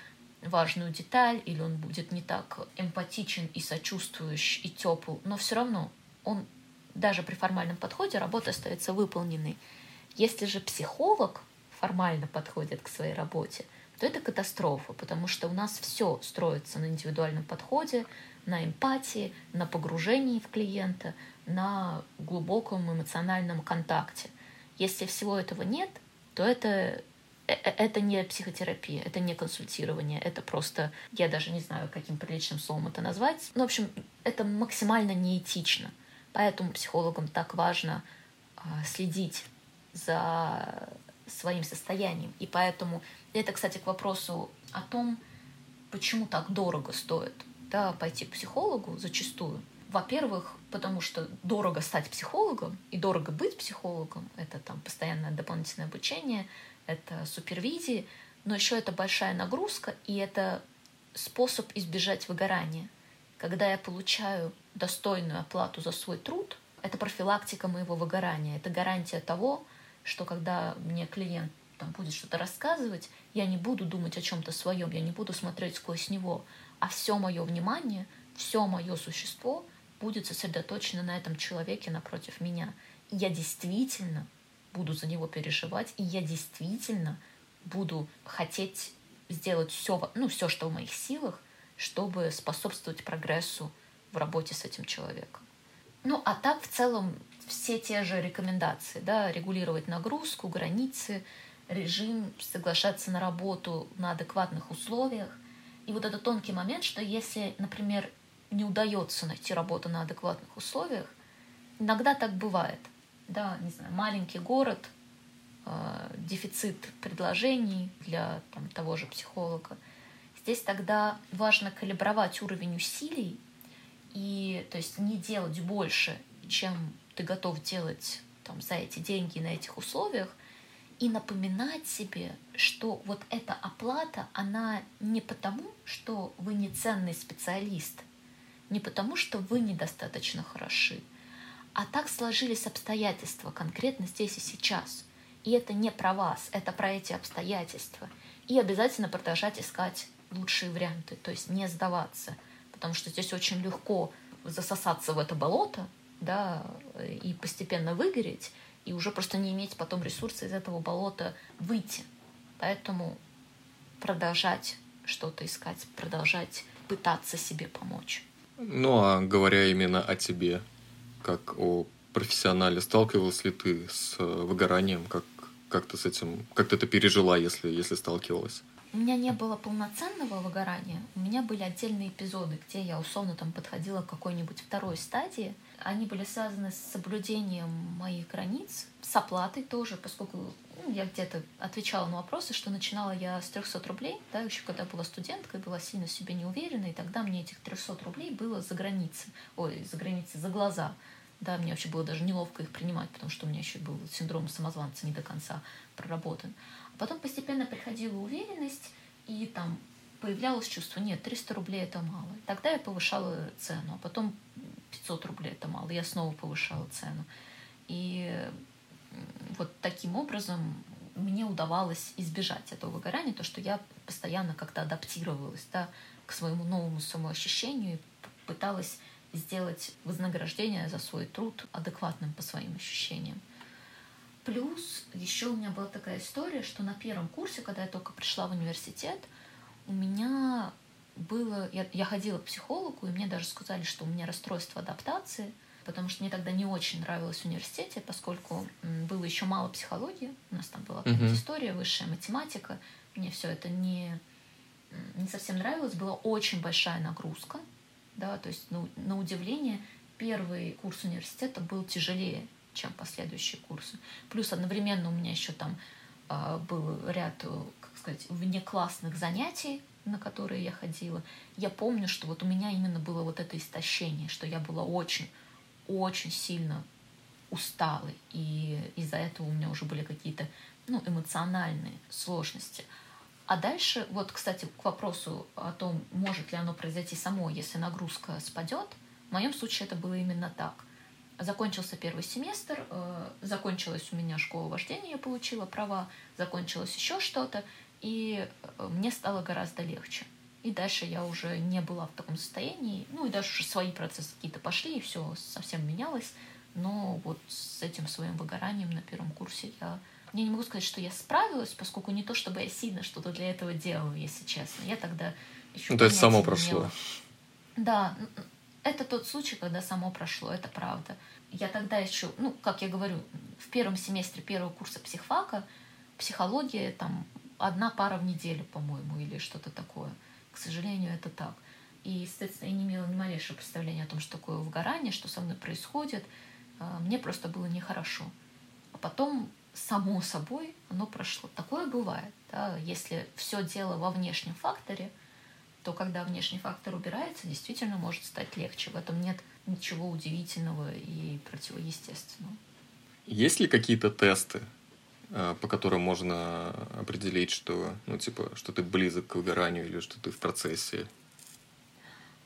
важную деталь, или он будет не так эмпатичен и сочувствующий и тепл, но все равно он даже при формальном подходе работа остается выполненной. Если же психолог формально подходит к своей работе, то это катастрофа, потому что у нас все строится на индивидуальном подходе, на эмпатии, на погружении в клиента, на глубоком эмоциональном контакте. Если всего этого нет, то это это не психотерапия, это не консультирование, это просто, я даже не знаю, каким приличным словом это назвать. Ну, в общем, это максимально неэтично. Поэтому психологам так важно а, следить за своим состоянием. И поэтому это, кстати, к вопросу о том, почему так дорого стоит да, пойти к психологу зачастую. Во-первых, потому что дорого стать психологом и дорого быть психологом, это там постоянное дополнительное обучение – это супервизии, но еще это большая нагрузка, и это способ избежать выгорания. Когда я получаю достойную оплату за свой труд, это профилактика моего выгорания, это гарантия того, что когда мне клиент там будет что-то рассказывать, я не буду думать о чем-то своем, я не буду смотреть сквозь него, а все мое внимание, все мое существо будет сосредоточено на этом человеке напротив меня. Я действительно буду за него переживать, и я действительно буду хотеть сделать все, ну, все, что в моих силах, чтобы способствовать прогрессу в работе с этим человеком. Ну, а так в целом все те же рекомендации, да, регулировать нагрузку, границы, режим, соглашаться на работу на адекватных условиях. И вот этот тонкий момент, что если, например, не удается найти работу на адекватных условиях, иногда так бывает – да, не знаю, маленький город, э, дефицит предложений для там, того же психолога. Здесь тогда важно калибровать уровень усилий и то есть не делать больше, чем ты готов делать там, за эти деньги на этих условиях, и напоминать себе, что вот эта оплата, она не потому, что вы не ценный специалист, не потому, что вы недостаточно хороши, а так сложились обстоятельства конкретно здесь и сейчас. И это не про вас, это про эти обстоятельства. И обязательно продолжать искать лучшие варианты, то есть не сдаваться, потому что здесь очень легко засосаться в это болото, да, и постепенно выгореть, и уже просто не иметь потом ресурса из этого болота выйти. Поэтому продолжать что-то искать, продолжать пытаться себе помочь. Ну а говоря именно о тебе, как о профессионале. Сталкивалась ли ты с э, выгоранием? Как, как ты с этим, как ты это пережила, если, если сталкивалась? У меня не было полноценного выгорания. У меня были отдельные эпизоды, где я условно там подходила к какой-нибудь второй стадии. Они были связаны с соблюдением моих границ, с оплатой тоже, поскольку ну, я где-то отвечала на вопросы, что начинала я с 300 рублей, да, еще когда была студенткой, была сильно в себе не уверена, и тогда мне этих 300 рублей было за границей, ой, за границей, за глаза. Да, мне вообще было даже неловко их принимать, потому что у меня еще был синдром самозванца не до конца проработан. А потом постепенно приходила уверенность, и там появлялось чувство, нет, 300 рублей это мало. Тогда я повышала цену, а потом 500 рублей это мало. Я снова повышала цену. И вот таким образом мне удавалось избежать этого выгорания, то, что я постоянно как-то адаптировалась да, к своему новому самоощущению и пыталась сделать вознаграждение за свой труд адекватным по своим ощущениям. Плюс еще у меня была такая история, что на первом курсе, когда я только пришла в университет, у меня было... Я, я ходила к психологу, и мне даже сказали, что у меня расстройство адаптации, потому что мне тогда не очень нравилось в университете, поскольку было еще мало психологии, у нас там была mm-hmm. история, высшая математика, мне все это не, не совсем нравилось, была очень большая нагрузка, да, то есть ну, на удивление первый курс университета был тяжелее, чем последующие курсы. Плюс одновременно у меня еще там э, был ряд, как сказать, внеклассных занятий, на которые я ходила. Я помню, что вот у меня именно было вот это истощение, что я была очень, очень сильно усталой, и из-за этого у меня уже были какие-то ну, эмоциональные сложности. А дальше, вот, кстати, к вопросу о том, может ли оно произойти само, если нагрузка спадет, в моем случае это было именно так. Закончился первый семестр, э, закончилась у меня школа вождения, я получила права, закончилось еще что-то, и э, мне стало гораздо легче. И дальше я уже не была в таком состоянии, ну и даже уже свои процессы какие-то пошли, и все совсем менялось. Но вот с этим своим выгоранием на первом курсе я... Я не могу сказать, что я справилась, поскольку не то, чтобы я сильно что-то для этого делала, если честно. Я тогда еще... Ну, то есть само прошло. Да, это тот случай, когда само прошло, это правда. Я тогда еще, ну, как я говорю, в первом семестре первого курса психфака психология, там, одна пара в неделю, по-моему, или что-то такое. К сожалению, это так. И, естественно, я не имела ни малейшего представления о том, что такое выгорание, что со мной происходит. А, мне просто было нехорошо. А потом, само собой, оно прошло. Такое бывает. Да? Если все дело во внешнем факторе – то когда внешний фактор убирается, действительно может стать легче. В этом нет ничего удивительного и противоестественного. Есть ли какие-то тесты, э, по которым можно определить, что, ну, типа, что ты близок к выгоранию или что ты в процессе?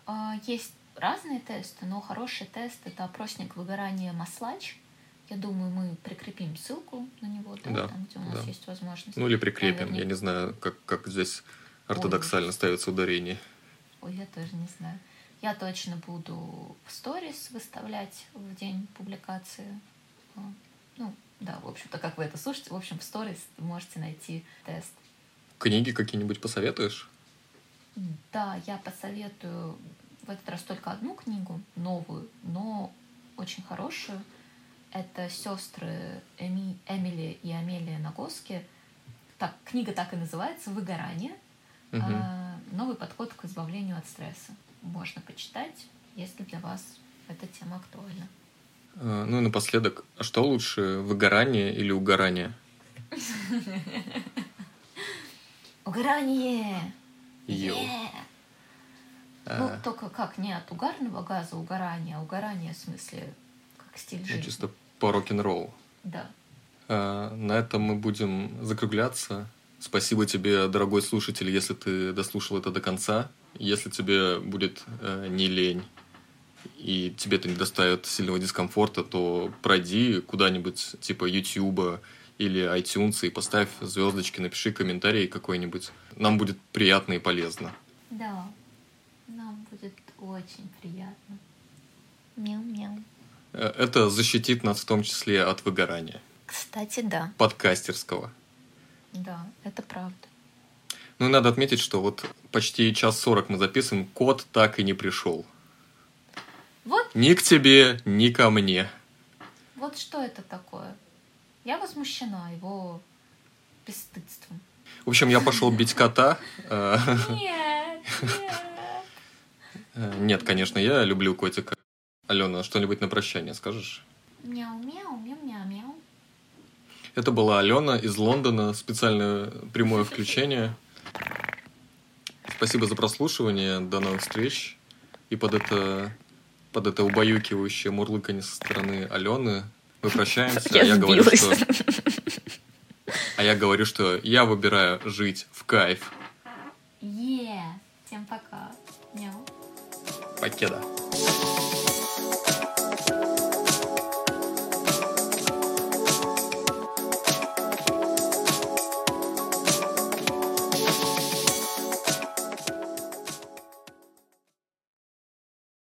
А, есть разные тесты, но хороший тест — это опросник выгорания Маслач. Я думаю, мы прикрепим ссылку на него, да, да там, где у нас да. есть возможность. Ну или прикрепим, Наверняка. я не знаю, как, как здесь ортодоксально Ой. ставится ударение. Ой, я тоже не знаю. Я точно буду в сторис выставлять в день публикации. Ну, да, в общем-то, как вы это слушаете, в общем, в сторис можете найти тест. Книги какие-нибудь посоветуешь? Да, я посоветую в этот раз только одну книгу, новую, но очень хорошую. Это сестры Эми, Эмили и Амелия Нагоски. Так, книга так и называется «Выгорание». Угу. А, новый подход к избавлению от стресса. Можно почитать, если для вас эта тема актуальна. А, ну и напоследок, а что лучше, выгорание или угорание? Угорание! А. Ну, только как не от угарного газа угорание, а угорание в смысле как стиль жизни. Чисто по рок-н-роллу. Да. На этом мы будем закругляться. Спасибо тебе, дорогой слушатель, если ты дослушал это до конца. Если тебе будет э, не лень и тебе это не доставит сильного дискомфорта, то пройди куда-нибудь типа YouTube или iTunes и поставь звездочки, напиши комментарий какой-нибудь. Нам будет приятно и полезно. Да, нам будет очень приятно. Мяу-мяу. Э, это защитит нас в том числе от выгорания. Кстати, да. Подкастерского. Да, это правда. Ну, надо отметить, что вот почти час сорок мы записываем, кот так и не пришел. Вот. Ни к тебе, ни ко мне. Вот что это такое? Я возмущена его бесстыдством. В общем, я пошел бить кота. Э, нет, нет. Э, нет, конечно, я люблю котика. Алена, что-нибудь на прощание скажешь? Мяу-мяу, мяу-мяу-мяу. Это была Алена из Лондона, специальное прямое включение. Спасибо за прослушивание, до новых встреч. И под это, под это убаюкивающее мурлыканье со стороны Алены мы прощаемся. Я, а я говорю, что... А я говорю, что я выбираю жить в кайф. Yeah. Всем пока. Мяу. Покеда.